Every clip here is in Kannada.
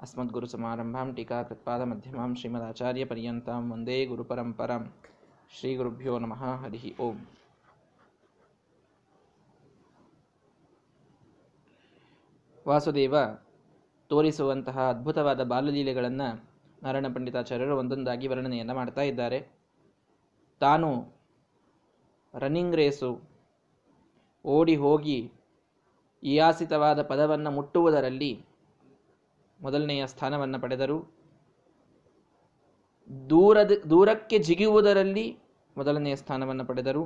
अस्मद्गुरुसमारम्भां टीकाकृत्पादमध्यमां श्रीमदाचार्यपर्यन्तां वन्दे ಗುರುಪರಂಪರಾಂ ಶ್ರೀ ಗುರುಭ್ಯೋ ನಮಃ ಹರಿ ಓಂ ವಾಸುದೇವ ತೋರಿಸುವಂತಹ ಅದ್ಭುತವಾದ ಬಾಲಲೀಲೆಗಳನ್ನು ನಾರಾಯಣ ಪಂಡಿತಾಚಾರ್ಯರು ಒಂದೊಂದಾಗಿ ವರ್ಣನೆಯನ್ನು ಮಾಡ್ತಾ ಇದ್ದಾರೆ ತಾನು ರನ್ನಿಂಗ್ ರೇಸು ಓಡಿ ಹೋಗಿ ಇಯಾಸಿತವಾದ ಪದವನ್ನು ಮುಟ್ಟುವುದರಲ್ಲಿ ಮೊದಲನೆಯ ಸ್ಥಾನವನ್ನು ಪಡೆದರು. ದೂರದ, ದೂರಕ್ಕೆ ಜಿಗಿಯುವುದರಲ್ಲಿ ಮೊದಲನೆಯ ಸ್ಥಾನವನ್ನು ಪಡೆದರು.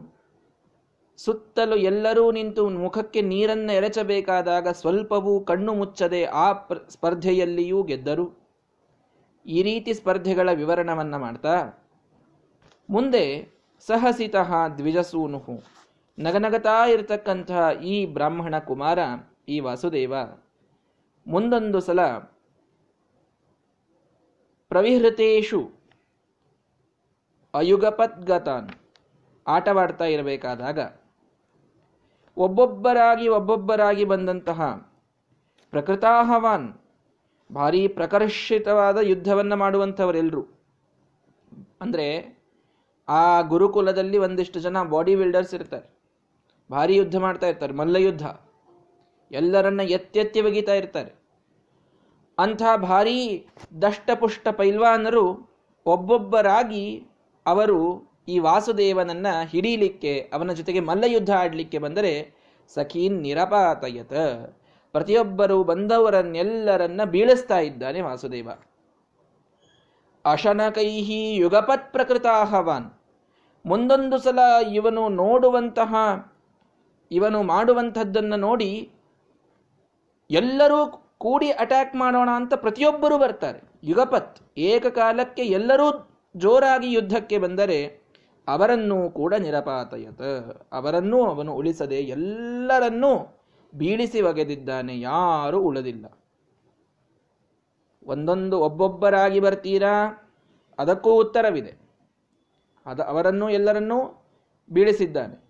ಸುತ್ತಲೂ ಎಲ್ಲರೂ ನಿಂತು ಮುಖಕ್ಕೆ ನೀರನ್ನು ಎರಚಬೇಕಾದಾಗ ಸ್ವಲ್ಪವೂ ಕಣ್ಣು ಮುಚ್ಚದೆ ಆ ಸ್ಪರ್ಧೆಯಲ್ಲಿಯೂ ಗೆದ್ದರು. ಈ ರೀತಿ ಸ್ಪರ್ಧೆಗಳ ವಿವರಣವನ್ನು ಮಾಡ್ತಾ, ಮುಂದೆ ಸಹಸಿತಃ ದ್ವಿಜಸೂನುಹು. ನಗನಗತಾ ಇರತಕ್ಕಂತಹ ಈ ಬ್ರಾಹ್ಮಣ ಕುಮಾರ, ಈ ವಾಸುದೇವ, ಮುಂದೊಂದು ಸಲ ಪ್ರವಿಹೃತೇಶು ಅಯುಗಪದ್ಗತಾನ್ ಆಟವಾಡ್ತಾ ಇರಬೇಕಾದಾಗ ಒಬ್ಬೊಬ್ಬರಾಗಿ ಒಬ್ಬೊಬ್ಬರಾಗಿ ಬಂದಂತಹ ಪ್ರಕೃತಾಹವಾನ್, ಭಾರೀ ಪ್ರಕರ್ಷಿತವಾದ ಯುದ್ಧವನ್ನು ಮಾಡುವಂಥವರೆಲ್ಲರೂ ಅಂದರೆ ಆ ಗುರುಕುಲದಲ್ಲಿ ಒಂದಿಷ್ಟು ಜನ ಬಾಡಿ ಬಿಲ್ಡರ್ಸ್ ಇರ್ತಾರೆ. ಭಾರಿ ಯುದ್ಧ ಮಾಡ್ತಾ ಇರ್ತಾರೆ, ಮಲ್ಲಯುದ್ಧ. ಎಲ್ಲರನ್ನ ಎತ್ತೆತ್ತಿ ಬಗೀತಾ ಇರ್ತಾರೆ. ಅಂಥ ಭಾರೀ ದಷ್ಟಪುಷ್ಟ ಪೈಲ್ವಾನರು ಒಬ್ಬೊಬ್ಬರಾಗಿ ಅವರು ಈ ವಾಸುದೇವನನ್ನ ಹಿಡೀಲಿಕ್ಕೆ, ಅವನ ಜೊತೆಗೆ ಮಲ್ಲಯುದ್ಧ ಆಡಲಿಕ್ಕೆ ಬಂದರೆ ಸಖೀನ್ ನಿರಪಾತಯತ. ಪ್ರತಿಯೊಬ್ಬರು ಬಂದವರನ್ನೆಲ್ಲರನ್ನ ಬೀಳಿಸ್ತಾ ಇದ್ದಾನೆ ವಾಸುದೇವ. ಅಶನಕೈಹಿ ಯುಗಪತ್ ಪ್ರಕೃತಾಹವಾನ್ ಮುಂದೊಂದು ಸಲ ಇವನು ನೋಡುವಂತಹ, ಇವನು ಮಾಡುವಂಥದ್ದನ್ನು ನೋಡಿ ಎಲ್ಲರೂ ಕೂಡಿ ಅಟ್ಯಾಕ್ ಮಾಡೋಣ ಅಂತ ಪ್ರತಿಯೊಬ್ಬರೂ ಬರ್ತಾರೆ. ಯುಗಪತ್, ಏಕಕಾಲಕ್ಕೆ ಎಲ್ಲರೂ ಜೋರಾಗಿ ಯುದ್ಧಕ್ಕೆ ಬಂದರೆ ಅವರನ್ನೂ ಕೂಡ ನಿರಪಾತಯತ. ಅವರನ್ನೂ ಅವನು ಉಳಿಸದೆ ಎಲ್ಲರನ್ನೂ ಬೀಳಿಸಿ ಒಗೆದಿದ್ದಾನೆ, ಯಾರೂ ಉಳಿದಿಲ್ಲ. ಒಂದೊಂದು ಒಬ್ಬೊಬ್ಬರಾಗಿ ಬರ್ತೀರಾ? ಅದಕ್ಕೂ ಉತ್ತರವಿದೆ. ಅದ ಅವರನ್ನೂ ಎಲ್ಲರನ್ನೂ ಬೀಳಿಸಿದ್ದಾನೆ.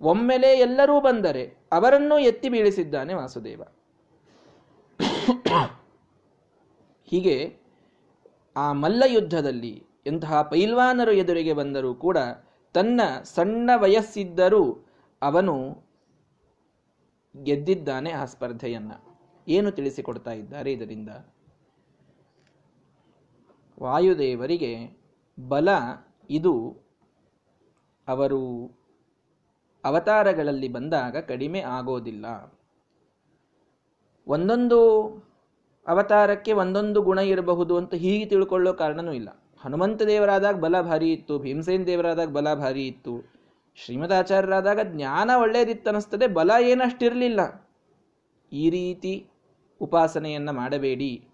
ಒಮ್ಮೆಲೆ ಎಲ್ಲರೂ ಬಂದರೆ ಅವರನ್ನೂ ಎತ್ತಿ ಬೀಳಿಸಿದ್ದಾನೆ ವಾಸುದೇವ. ಹೀಗೆ ಆ ಮಲ್ಲ ಯುದ್ಧದಲ್ಲಿ ಎಂತಹ ಪೈಲ್ವಾನರು ಎದುರಿಗೆ ಬಂದರೂ ಕೂಡ ತನ್ನ ಸಣ್ಣ ವಯಸ್ಸಿದ್ದರೂ ಅವನು ಗೆದ್ದಿದ್ದಾನೆ ಆ ಸ್ಪರ್ಧೆಯನ್ನ. ಏನು ತಿಳಿಸಿಕೊಡ್ತಾ ಇದ್ದಾರೆ ಇದರಿಂದ? ವಾಯುದೇವರಿಗೆ ಬಲ ಇದು. ಅವರು ಅವತಾರಗಳಲ್ಲಿ ಬಂದಾಗ ಕಡಿಮೆ ಆಗೋದಿಲ್ಲ. ಒಂದೊಂದು ಅವತಾರಕ್ಕೆ ಒಂದೊಂದು ಗುಣ ಇರಬಹುದು ಅಂತ ಹೀಗೆ ತಿಳ್ಕೊಳ್ಳೋ ಕಾರಣನೂ ಇಲ್ಲ. ಹನುಮಂತ ದೇವರಾದಾಗ ಬಲ ಭಾರಿ ಇತ್ತು, ಭೀಮಸೇನ್ ದೇವರಾದಾಗ ಬಲ ಭಾರಿ ಇತ್ತು, ಶ್ರೀಮದಾಚಾರ್ಯರಾದಾಗ ಜ್ಞಾನ ಒಳ್ಳೆಯದಿತ್ತನಿಸ್ತದೆ ಬಲ ಏನಷ್ಟಿರಲಿಲ್ಲ. ಈ ರೀತಿ ಉಪಾಸನೆಯನ್ನು ಮಾಡಬೇಡಿ.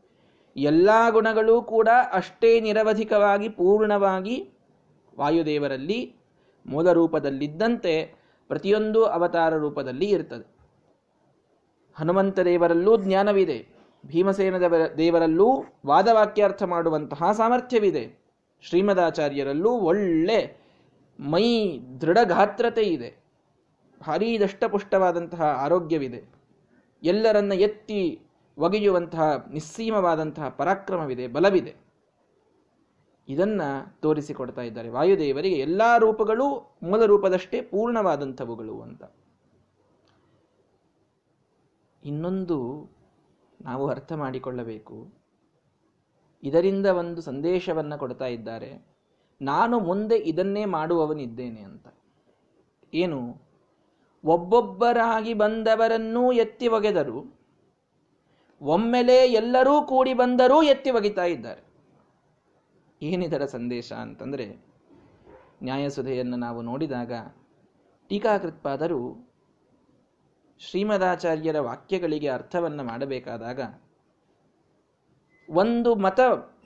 ಎಲ್ಲ ಗುಣಗಳೂ ಕೂಡ ಅಷ್ಟೇ ನಿರವಧಿಕವಾಗಿ ಪೂರ್ಣವಾಗಿ ವಾಯುದೇವರಲ್ಲಿ, ಮೂಲ ರೂಪದಲ್ಲಿದ್ದಂತೆ ಪ್ರತಿಯೊಂದು ಅವತಾರ ರೂಪದಲ್ಲಿ ಇರ್ತದೆ. ಹನುಮಂತ ದೇವರಲ್ಲೂ ಜ್ಞಾನವಿದೆ. ಭೀಮಸೇನ ದೇವರಲ್ಲೂ ವಾದವಾಕ್ಯಾರ್ಥ ಮಾಡುವಂತಹ ಸಾಮರ್ಥ್ಯವಿದೆ. ಶ್ರೀಮದಾಚಾರ್ಯರಲ್ಲೂ ಒಳ್ಳೆ ಮೈ ದೃಢಗಾತ್ರತೆ ಇದೆ. ಭಾರೀ ದಷ್ಟಪುಷ್ಟವಾದಂತಹ ಆರೋಗ್ಯವಿದೆ. ಎಲ್ಲರನ್ನ ಎತ್ತಿ ಒಗೆಯುವಂತಹ ನಿಸ್ಸೀಮವಾದಂತಹ ಪರಾಕ್ರಮವಿದೆ, ಬಲವಿದೆ. ಇದನ್ನ ತೋರಿಸಿಕೊಡ್ತಾ ಇದ್ದಾರೆ ವಾಯುದೇವರಿಗೆ. ಎಲ್ಲಾ ರೂಪಗಳು ಮೂಲ ರೂಪದಷ್ಟೇ ಪೂರ್ಣವಾದಂಥವುಗಳು ಅಂತ. ಇನ್ನೊಂದು ನಾವು ಅರ್ಥ ಮಾಡಿಕೊಳ್ಳಬೇಕು. ಇದರಿಂದ ಒಂದು ಸಂದೇಶವನ್ನು ಕೊಡ್ತಾ ಇದ್ದಾರೆ. ನಾನು ಮುಂದೆ ಇದನ್ನೇ ಮಾಡುವವನಿದ್ದೇನೆ ಅಂತ. ಏನು? ಒಬ್ಬೊಬ್ಬರಾಗಿ ಬಂದವರನ್ನೂ ಎತ್ತಿ ಒಗೆದರು. ಒಮ್ಮೆಲೆ ಎಲ್ಲರೂ ಕೂಡಿ ಬಂದರೂ ಎತ್ತಿ ಒಗಿತಾ ಇದ್ದಾರೆ. ಏನಿದರ ಸಂದೇಶ ಅಂತಂದರೆ, ನ್ಯಾಯಸುಧೆಯನ್ನು ನಾವು ನೋಡಿದಾಗ ಟೀಕಾಕೃತ್ಪಾದರು ಶ್ರೀಮದಾಚಾರ್ಯರ ವಾಕ್ಯಗಳಿಗೆ ಅರ್ಥವನ್ನು ಮಾಡಬೇಕಾದಾಗ ಒಂದು ಮತ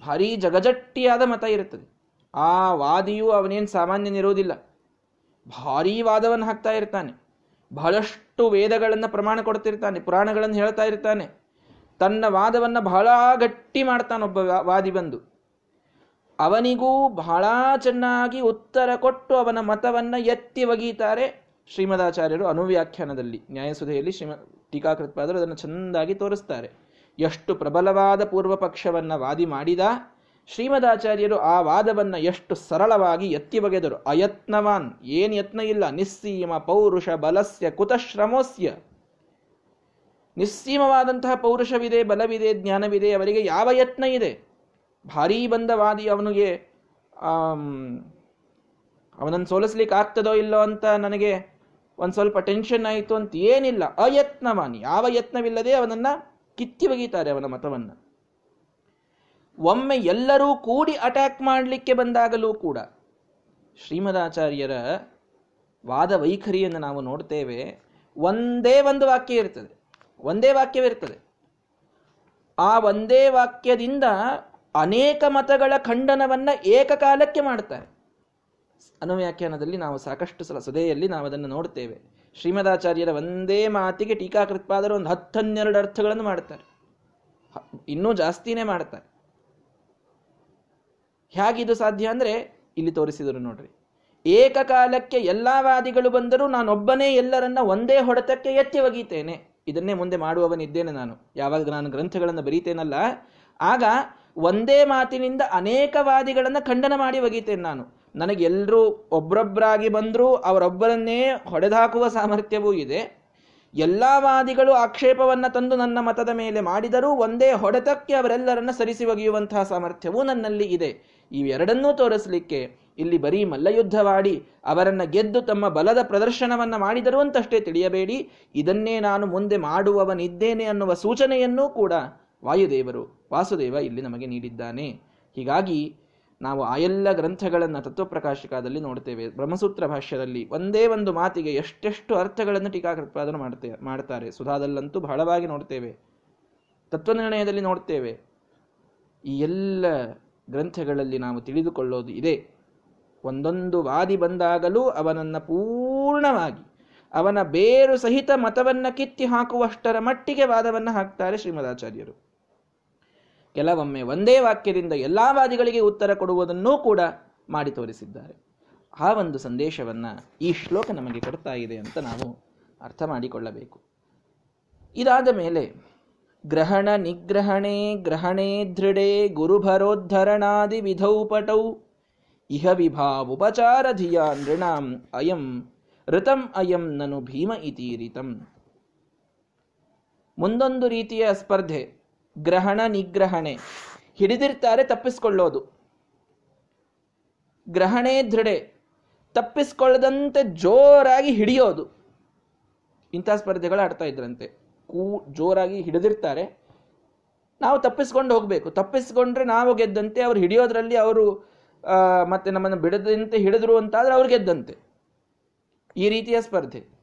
ಭಾರೀ ಜಗಜಟ್ಟಿಯಾದ ಮತ ಇರುತ್ತದೆ. ಆ ವಾದಿಯು ಅವನೇನು ಸಾಮಾನ್ಯನಿರುವುದಿಲ್ಲ ಭಾರೀ ವಾದವನ್ನು ಹಾಕ್ತಾ ಇರ್ತಾನೆ. ಬಹಳಷ್ಟು ವೇದಗಳನ್ನು ಪ್ರಮಾಣ ಕೊಡ್ತಿರ್ತಾನೆ, ಪುರಾಣಗಳನ್ನು ಹೇಳ್ತಾ ಇರ್ತಾನೆ. ತನ್ನ ವಾದವನ್ನು ಬಹಳ ಗಟ್ಟಿ ಮಾಡ್ತಾನೊಬ್ಬ ವಾದಿ ಬಂದು. ಅವನಿಗೂ ಬಹಳ ಚೆನ್ನಾಗಿ ಉತ್ತರ ಕೊಟ್ಟು ಅವನ ಮತವನ್ನು ಎತ್ತಿ ಒಗೀತಾರೆ. ಶ್ರೀಮದಾಚಾರ್ಯರು ಅನುವ್ಯಾಖ್ಯಾನದಲ್ಲಿ ನ್ಯಾಯಸುಧೆಯಲ್ಲಿ ಶ್ರೀಮ ಟೀಕಾಕೃತ್ಪಾದರು ಅದನ್ನು ಚೆಂದಾಗಿ ತೋರಿಸ್ತಾರೆ. ಎಷ್ಟು ಪ್ರಬಲವಾದ ಪೂರ್ವ ಪಕ್ಷವನ್ನು ವಾದಿ ಮಾಡಿದ ಶ್ರೀಮದಾಚಾರ್ಯರು ಆ ವಾದವನ್ನು ಎಷ್ಟು ಸರಳವಾಗಿ ಎತ್ತಿ ಬಗೆದರು. ಅಯತ್ನವಾನ್, ಏನು ಯತ್ನ ಇಲ್ಲ. ನಿಸ್ಸೀಮ ಪೌರುಷ ಬಲಸ್ಯ ಕುತಶ್ರಮೋಸ್ಯ. ನಿಸ್ಸೀಮವಾದಂತಹ ಪೌರುಷವಿದೆ, ಬಲವಿದೆ, ಜ್ಞಾನವಿದೆ, ಅವರಿಗೆ ಯಾವ ಯತ್ನ ಇದೆ? ಭಾರೀ ಬಂದ ವಾದಿ ಅವನಿಗೆ ಅವನನ್ನು ಸೋಲಿಸ್ಲಿಕ್ಕೆ ಆಗ್ತದೋ ಇಲ್ಲೋ ಅಂತ ನನಗೆ ಒಂದು ಸ್ವಲ್ಪ ಟೆನ್ಷನ್ ಆಯಿತು ಅಂತ ಏನಿಲ್ಲ ಅಯತ್ನವಾನ್ ಯಾವ ಯತ್ನವಿಲ್ಲದೆ ಅವನನ್ನ ಕಿತ್ತಿ ಬಗೀತಾರೆ ಅವನ ಮತವನ್ನ. ಒಮ್ಮೆ ಎಲ್ಲರೂ ಕೂಡಿ ಅಟ್ಯಾಕ್ ಮಾಡಲಿಕ್ಕೆ ಬಂದಾಗಲೂ ಕೂಡ ಶ್ರೀಮದಾಚಾರ್ಯರ ವಾದ ವೈಖರಿಯನ್ನು ನಾವು ನೋಡ್ತೇವೆ. ಒಂದೇ ಒಂದು ವಾಕ್ಯ ಇರ್ತದೆ. ಒಂದೇ ವಾಕ್ಯವಿರ್ತದೆ ಆ ಒಂದೇ ವಾಕ್ಯದಿಂದ ಅನೇಕ ಮತಗಳ ಖಂಡನವನ್ನು ಏಕಕಾಲಕ್ಕೆ ಮಾಡ್ತಾರೆ. ಅನುವ್ಯಾಖ್ಯಾನದಲ್ಲಿ ನಾವು ಸಾಕಷ್ಟು ಸಲ ಸುದೆಯಲ್ಲಿ ನಾವು ಅದನ್ನು ನೋಡ್ತೇವೆ ಶ್ರೀಮದಾಚಾರ್ಯರ ಒಂದೇ ಮಾತಿಗೆ ಟೀಕಾಕೃತ್ಪಾದರು ಒಂದು ಹತ್ತನ್ನೆರಡು ಅರ್ಥಗಳನ್ನು ಮಾಡ್ತಾರೆ ಇನ್ನೂ ಜಾಸ್ತಿನೇ ಮಾಡ್ತಾರೆ ಹೇಗಿದು ಸಾಧ್ಯ ಅಂದ್ರೆ ಇಲ್ಲಿ ತೋರಿಸಿದರು ನೋಡ್ರಿ. ಏಕಕಾಲಕ್ಕೆ ಎಲ್ಲ ವಾದಿಗಳು ಬಂದರೂ ನಾನೊಬ್ಬನೇ ಎಲ್ಲರನ್ನ ಒಂದೇ ಹೊಡೆತಕ್ಕೆ ಎತ್ತಿ ಒಗೀತೇನೆ ಇದನ್ನೇ ಮುಂದೆ ಮಾಡುವವನಿದ್ದೇನೆ ನಾನು. ಯಾವಾಗ ನಾನು ಗ್ರಂಥಗಳನ್ನು ಬರೀತೇನಲ್ಲ, ಆಗ ಒಂದೇ ಮಾತಿನಿಂದ ಅನೇಕ ವಾದಿಗಳನ್ನು ಖಂಡನ ಮಾಡಿ ಒಗೀತೇನೆ ನಾನು. ನನಗೆ ಎಲ್ಲರೂ ಒಬ್ಬರೊಬ್ಬರಾಗಿ ಬಂದರೂ ಅವರೊಬ್ಬರನ್ನೇ ಹೊಡೆದಾಕುವ ಸಾಮರ್ಥ್ಯವೂ ಇದೆ. ಎಲ್ಲ ವಾದಿಗಳು ಆಕ್ಷೇಪವನ್ನು ತಂದು ನನ್ನ ಮತದ ಮೇಲೆ ಮಾಡಿದರೂ ಒಂದೇ ಹೊಡೆತಕ್ಕೆ ಅವರೆಲ್ಲರನ್ನ ಸರಿಸಿ ಒಗೆಯುವಂತಹ ಸಾಮರ್ಥ್ಯವೂ ನನ್ನಲ್ಲಿ ಇದೆ. ಇವೆರಡನ್ನೂ ತೋರಿಸಲಿಕ್ಕೆ ಇಲ್ಲಿ ಬರೀ ಮಲ್ಲಯುದ್ಧವಾಡಿ ಅವರನ್ನ ಗೆದ್ದು ತಮ್ಮ ಬಲದ ಪ್ರದರ್ಶನವನ್ನ ಮಾಡಿದರು ಅಂತಷ್ಟೇ ತಿಳಿಯಬೇಡಿ. ಇದನ್ನೇ ನಾನು ಮುಂದೆ ಮಾಡುವವನಿದ್ದೇನೆ ಅನ್ನುವ ಸೂಚನೆಯನ್ನೂ ಕೂಡ ವಾಯುದೇವರು ವಾಸುದೇವ ಇಲ್ಲಿ ನಮಗೆ ನೀಡಿದ್ದಾನೆ. ಹೀಗಾಗಿ ನಾವು ಆ ಎಲ್ಲ ಗ್ರಂಥಗಳನ್ನು ತತ್ವಪ್ರಕಾಶಿಕದಲ್ಲಿ ನೋಡ್ತೇವೆ. ಬ್ರಹ್ಮಸೂತ್ರ ಭಾಷ್ಯದಲ್ಲಿ ಒಂದೇ ಒಂದು ಮಾತಿಗೆ ಎಷ್ಟೆಷ್ಟು ಅರ್ಥಗಳನ್ನು ಟೀಕಾಕೃತ್ಪಾದನೆ ಮಾಡ್ತೇ, ಮಾಡ್ತಾರೆ. ಸುಧಾದಲ್ಲಂತೂ ಬಹಳವಾಗಿ ನೋಡ್ತೇವೆ. ತತ್ವನಿರ್ಣಯದಲ್ಲಿ ನೋಡ್ತೇವೆ. ಈ ಎಲ್ಲ ಗ್ರಂಥಗಳಲ್ಲಿ ನಾವು ತಿಳಿದುಕೊಳ್ಳೋದು ಇದೆ. ಒಂದೊಂದು ವಾದಿ ಬಂದಾಗಲೂ ಅವನನ್ನು ಪೂರ್ಣವಾಗಿ, ಅವನ ಬೇರು ಸಹಿತ ಮತವನ್ನು ಕಿತ್ತಿ ಹಾಕುವಷ್ಟರ ಮಟ್ಟಿಗೆ ವಾದವನ್ನು ಹಾಕ್ತಾರೆ ಶ್ರೀಮದಾಚಾರ್ಯರು. ಕೆಲವೊಮ್ಮೆ ಒಂದೇ ವಾಕ್ಯದಿಂದ ಎಲ್ಲ ವಾದಿಗಳಿಗೆ ಉತ್ತರ ಕೊಡುವುದನ್ನೂ ಕೂಡ ಮಾಡಿ ತೋರಿಸಿದ್ದಾರೆ. ಆ ಒಂದು ಸಂದೇಶವನ್ನ ಈ ಶ್ಲೋಕ ನಮಗೆ ಕೊಡ್ತಾ ಇದೆ ಅಂತ ನಾವು ಅರ್ಥ ಮಾಡಿಕೊಳ್ಳಬೇಕು. ಇದಾದ ಮೇಲೆ, ಗ್ರಹಣ ನಿಗ್ರಹಣೆ, ಗ್ರಹಣೇ ದೃಢೇ, ಗುರುಭರೋದ್ಧರಣಾದಿ ವಿಧೌ ಪಟೌ ಇಹ ವಿಭಾವುಪಚಾರ ಧಿಯ ನೃಣಾಂ ಅಯಂ, ಋತಂ ಅಯಂ ನನು ಭೀಮ ಋತಂ ಮುಂದೊಂದು ರೀತಿಯ ಸ್ಪರ್ಧೆ ಗ್ರಹಣ ನಿಗ್ರಹಣೆ. ಹಿಡಿದಿರ್ತಾರೆ, ತಪ್ಪಿಸ್ಕೊಳ್ಳೋದು. ಗ್ರಹಣೆ ದೃಢೆ. ತಪ್ಪಿಸ್ಕೊಳ್ಳದಂತೆ ಜೋರಾಗಿ ಹಿಡಿಯೋದು. ಇಂಥ ಸ್ಪರ್ಧೆಗಳು ಆಡ್ತಾ ಇದ್ರಂತೆ. ಕೂ, ಜೋರಾಗಿ ಹಿಡಿದಿರ್ತಾರೆ. ನಾವು ತಪ್ಪಿಸ್ಕೊಂಡು ಹೋಗಬೇಕು. ತಪ್ಪಿಸ್ಕೊಂಡ್ರೆ ನಾವು ಗೆದ್ದಂತೆ, ಅವ್ರು ಹಿಡಿಯೋದ್ರಲ್ಲಿ ಅವರು ಮತ್ತೆ ನಮ್ಮನ್ನು ಬಿಡದಂತೆ ಹಿಡಿದ್ರು ಅಂತಾದ್ರೆ ಅವ್ರು ಗೆದ್ದಂತೆ. ಈ ರೀತಿಯ ಸ್ಪರ್ಧೆ.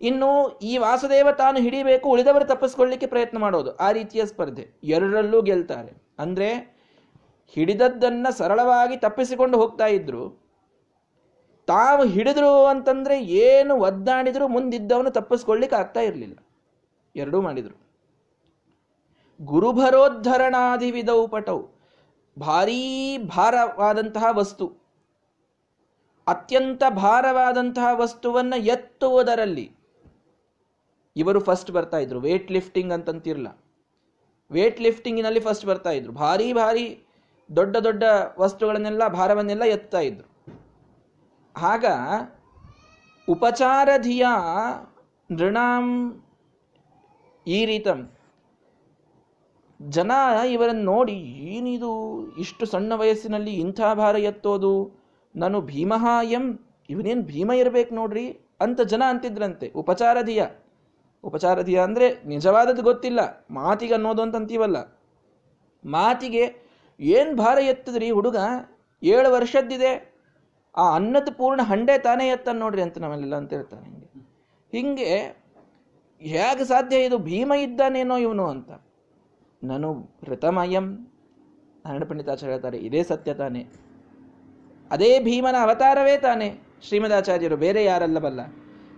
ಇನ್ನು ಈ ವಾಸುದೇವ ತಾನು ಹಿಡಿಬೇಕು, ಉಳಿದವರು ತಪ್ಪಿಸ್ಕೊಳ್ಳಿಕ್ಕೆ ಪ್ರಯತ್ನ ಮಾಡೋದು, ಆ ರೀತಿಯ ಸ್ಪರ್ಧೆ. ಎರಡರಲ್ಲೂ ಗೆಲ್ತಾರೆ. ಅಂದ್ರೆ ಹಿಡಿದದ್ದನ್ನ ಸರಳವಾಗಿ ತಪ್ಪಿಸಿಕೊಂಡು ಹೋಗ್ತಾ ಇದ್ರು. ತಾವು ಹಿಡಿದ್ರು ಅಂತಂದ್ರೆ ಏನು ಒದ್ದಾಡಿದ್ರು, ಮುಂದಿದ್ದವನು ತಪ್ಪಿಸ್ಕೊಳ್ಳಿಕ್ಕೆ ಆಗ್ತಾ ಇರಲಿಲ್ಲ. ಎರಡೂ ಮಾಡಿದ್ರು. ಗುರುಭರೋದ್ಧರಣಾದಿವಿಧೌ ಪಟವು, ಭಾರೀ ಭಾರವಾದಂತಹ ವಸ್ತು. ಅತ್ಯಂತ ಭಾರವಾದಂತಹ ವಸ್ತುವನ್ನ ಎತ್ತುವುದರಲ್ಲಿ ಇವರು ಫಸ್ಟ್ ಬರ್ತಾ ಇದ್ರು. ವೇಟ್ ಲಿಫ್ಟಿಂಗ್ ಅಂತಂತಿರಲ್ಲ. ವೇಟ್ ಲಿಫ್ಟಿಂಗಿನಲ್ಲಿ ಫಸ್ಟ್ ಬರ್ತಾ ಇದ್ರು. ಭಾರಿ ಭಾರಿ ದೊಡ್ಡ ದೊಡ್ಡ ವಸ್ತುಗಳನ್ನೆಲ್ಲ, ಭಾರವನ್ನೆಲ್ಲ ಎತ್ತಾ ಇದ್ರು. ಆಗ ಉಪಚಾರಧಿಯ ನೃಣಾಂ ಈ ರೀತಂ ಜನ ಇವರನ್ನು ನೋಡಿ, ಏನಿದು ಇಷ್ಟು ಸಣ್ಣ ವಯಸ್ಸಿನಲ್ಲಿ ಇಂಥ ಭಾರ ಎತ್ತೋದು? ನಾನು ಭೀಮಹ ಎಂ, ಇವನೇನು ಭೀಮ ಇರಬೇಕು ನೋಡ್ರಿ ಅಂತ ಜನ ಅಂತಿದ್ರಂತೆ. ಉಪಚಾರಧಿಯ ಉಪಚಾರಧಿಯ ಅಂದರೆ ನಿಜವಾದದ್ದು ಗೊತ್ತಿಲ್ಲ. ಮಾತಿಗೆ ಅನ್ನೋದು ಅಂತ ಅಂತೀವಲ್ಲ. ಮಾತಿಗೆ ಏನು ಭಾರ ಎತ್ತದ್ರಿ ಹುಡುಗ? ಏಳು ವರ್ಷದ್ದಿದೆ. ಆ ಅನ್ನದ ಪೂರ್ಣ ಹಂಡೆ ತಾನೇ ಎತ್ತ ನೋಡ್ರಿ ಅಂತ ನಾವೆಲ್ಲ ಅಂತ ಹೇಳ್ತಾನೆ ಹಿಂಗೆ. ಹಿಂಗೆ ಹೇಗೆ ಸಾಧ್ಯ ಇದು? ಭೀಮ ಇದ್ದಾನೇನೋ ಇವನು ಅಂತ. ನಾನು ಋತಮಯಂ ನಾರಾಯಣ ಪಂಡಿತಾಚಾರ್ಯ ಹೇಳ್ತಾರೆ, ಇದೇ ಸತ್ಯ ತಾನೆ. ಅದೇ ಭೀಮನ ಅವತಾರವೇ ತಾನೆ. ಶ್ರೀಮದಾಚಾರ್ಯರು ಬೇರೆ ಯಾರಲ್ಲವಲ್ಲ.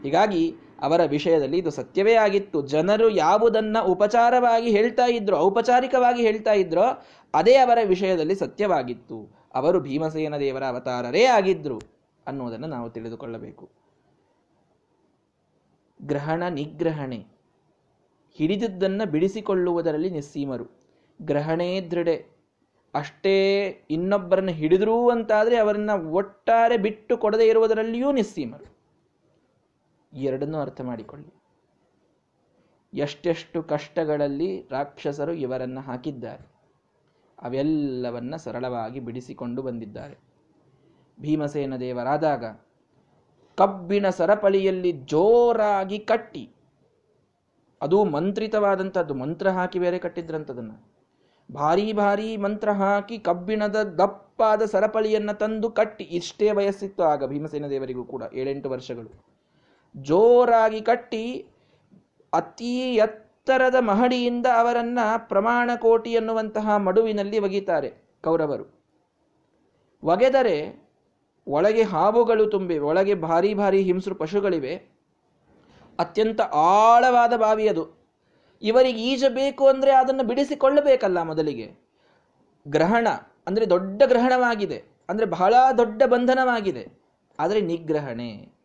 ಹೀಗಾಗಿ ಅವರ ವಿಷಯದಲ್ಲಿ ಇದು ಸತ್ಯವೇ ಆಗಿತ್ತು. ಜನರು ಯಾವುದನ್ನ ಉಪಚಾರವಾಗಿ ಹೇಳ್ತಾ ಇದ್ರೋ, ಔಪಚಾರಿಕವಾಗಿ ಹೇಳ್ತಾ ಇದ್ರೋ, ಅದೇ ಅವರ ವಿಷಯದಲ್ಲಿ ಸತ್ಯವಾಗಿತ್ತು. ಅವರು ಭೀಮಸೇನ ದೇವರ ಅವತಾರರೇ ಆಗಿದ್ರು ಅನ್ನುವುದನ್ನು ನಾವು ತಿಳಿದುಕೊಳ್ಳಬೇಕು. ಗ್ರಹಣ ನಿಗ್ರಹಣೆ. ಹಿಡಿದಿದ್ದನ್ನು ಬಿಡಿಸಿಕೊಳ್ಳುವುದರಲ್ಲಿ ನಿಸ್ಸೀಮರು. ಗ್ರಹಣೇ ದೃಢೆ. ಅಷ್ಟೇ ಇನ್ನೊಬ್ಬರನ್ನು ಹಿಡಿದ್ರೂ ಅಂತಾದರೆ ಅವರನ್ನು ಒಟ್ಟಾರೆ ಬಿಟ್ಟು ಕೊಡದೇ ಇರುವುದರಲ್ಲಿಯೂ ನಿಸ್ಸೀಮರು. ಎರಡನ್ನೂ ಅರ್ಥ ಮಾಡಿಕೊಳ್ಳಿ. ಎಷ್ಟೆಷ್ಟು ಕಷ್ಟಗಳಲ್ಲಿ ರಾಕ್ಷಸರು ಇವರನ್ನು ಹಾಕಿದ್ದಾರೆ. ಅವೆಲ್ಲವನ್ನ ಸರಳವಾಗಿ ಬಿಡಿಸಿಕೊಂಡು ಬಂದಿದ್ದಾರೆ. ಭೀಮಸೇನ ದೇವರಾದಾಗ ಕಬ್ಬಿಣ ಸರಪಳಿಯಲ್ಲಿ ಜೋರಾಗಿ ಕಟ್ಟಿ. ಅದು ಮಂತ್ರಿತವಾದಂಥದ್ದು, ಮಂತ್ರ ಹಾಕಿ ಬೇರೆ ಕಟ್ಟಿದ್ರಂಥದನ್ನು. ಭಾರಿ ಭಾರಿ ಮಂತ್ರ ಹಾಕಿ ಕಬ್ಬಿಣದ ದಪ್ಪಾದ ಸರಪಳಿಯನ್ನು ತಂದು ಕಟ್ಟಿ. ಇಷ್ಟೇ ವಯಸ್ಸಿತ್ತು ಆಗ ಭೀಮಸೇನ ದೇವರಿಗೂ ಕೂಡ, ಏಳೆಂಟು ವರ್ಷಗಳು. ಜೋರಾಗಿ ಕಟ್ಟಿ ಅತೀ ಎತ್ತರದ ಮಹಡಿಯಿಂದ ಅವರನ್ನ ಪ್ರಮಾಣ ಕೋಟಿ ಎನ್ನುವಂತಹ ಮಡುವಿನಲ್ಲಿ ಒಗಿತಾರೆ ಕೌರವರು. ಒಗೆದರೆ ಒಳಗೆ ಹಾವುಗಳು ತುಂಬಿವೆ ಒಳಗೆ ಭಾರಿ ಭಾರಿ ಹಿಂಸರು ಪಶುಗಳಿವೆ. ಅತ್ಯಂತ ಆಳವಾದ ಬಾವಿ ಅದು. ಇವರಿಗೆ ಈಜಬೇಕು ಅಂದರೆ ಅದನ್ನು ಬಿಡಿಸಿಕೊಳ್ಳಬೇಕಲ್ಲ ಮೊದಲಿಗೆ. ಗ್ರಹಣ ಅಂದರೆ ದೊಡ್ಡ ಗ್ರಹಣವಾಗಿದೆ. ಅಂದರೆ ಬಹಳ ದೊಡ್ಡ ಬಂಧನವಾಗಿದೆ. ಆದರೆ ನಿಗ್ರಹಣೆ.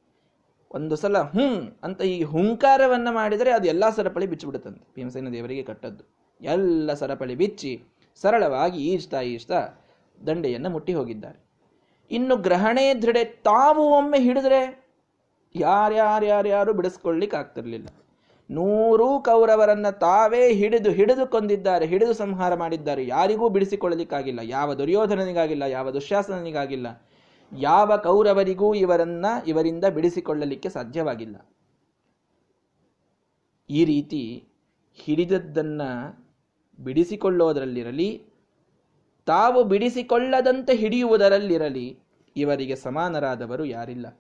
ಒಂದು ಸಲ ಹ್ಮ್ ಅಂತ ಈ ಹುಂಕಾರವನ್ನ ಮಾಡಿದರೆ ಅದು ಎಲ್ಲ ಸರಪಳಿ ಬಿಚ್ಚಿಬಿಡುತ್ತಂತೆ. ಭೀಮಸೇನ ದೇವರಿಗೆ ಕಟ್ಟದ್ದು. ಎಲ್ಲ ಸರಪಳಿ ಬಿಚ್ಚಿ ಸರಳವಾಗಿ ಈಜ್ತಾ ಈಜ್ತಾ ದಂಡೆಯನ್ನು ಮುಟ್ಟಿ ಹೋಗಿದ್ದಾರೆ. ಇನ್ನು ಗ್ರಹಣೆ ದೃಢೆ, ತಾವು ಒಮ್ಮೆ ಹಿಡಿದ್ರೆ ಯಾರ್ಯಾರ್ಯಾರ್ಯಾರು ಬಿಡಿಸ್ಕೊಳ್ಳಿಕ್ಕೆ ಆಗ್ತಿರ್ಲಿಲ್ಲ. ನೂರು ಕೌರವರನ್ನ ತಾವೇ ಹಿಡಿದು ಹಿಡಿದು ಕೊಂದಿದ್ದಾರೆ, ಹಿಡಿದು ಸಂಹಾರ ಮಾಡಿದ್ದಾರೆ. ಯಾರಿಗೂ ಬಿಡಿಸಿಕೊಳ್ಳಲಿಕ್ಕಾಗಿಲ್ಲ. ಯಾವ ದುರ್ಯೋಧನನಿಗಾಗಿಲ್ಲ, ಯಾವ ದುಶ್ಯಾಸನಿಗಾಗಿಲ್ಲ ಯಾವ ಕೌರವರಿಗೂ ಇವರನ್ನ ಇವರಿಂದ ಬಿಡಿಸಿಕೊಳ್ಳಲಿಕ್ಕೆ ಸಾಧ್ಯವಾಗಿಲ್ಲ. ಈ ರೀತಿ ಹಿಡಿದದ್ದನ್ನ ಬಿಡಿಸಿಕೊಳ್ಳೋದರಲ್ಲಿರಲಿ, ತಾವು ಬಿಡಿಸಿಕೊಳ್ಳದಂತೆ ಹಿಡಿಯುವುದರಲ್ಲಿರಲಿ ಇವರಿಗೆ ಸಮಾನರಾದವರು ಯಾರಿಲ್ಲ.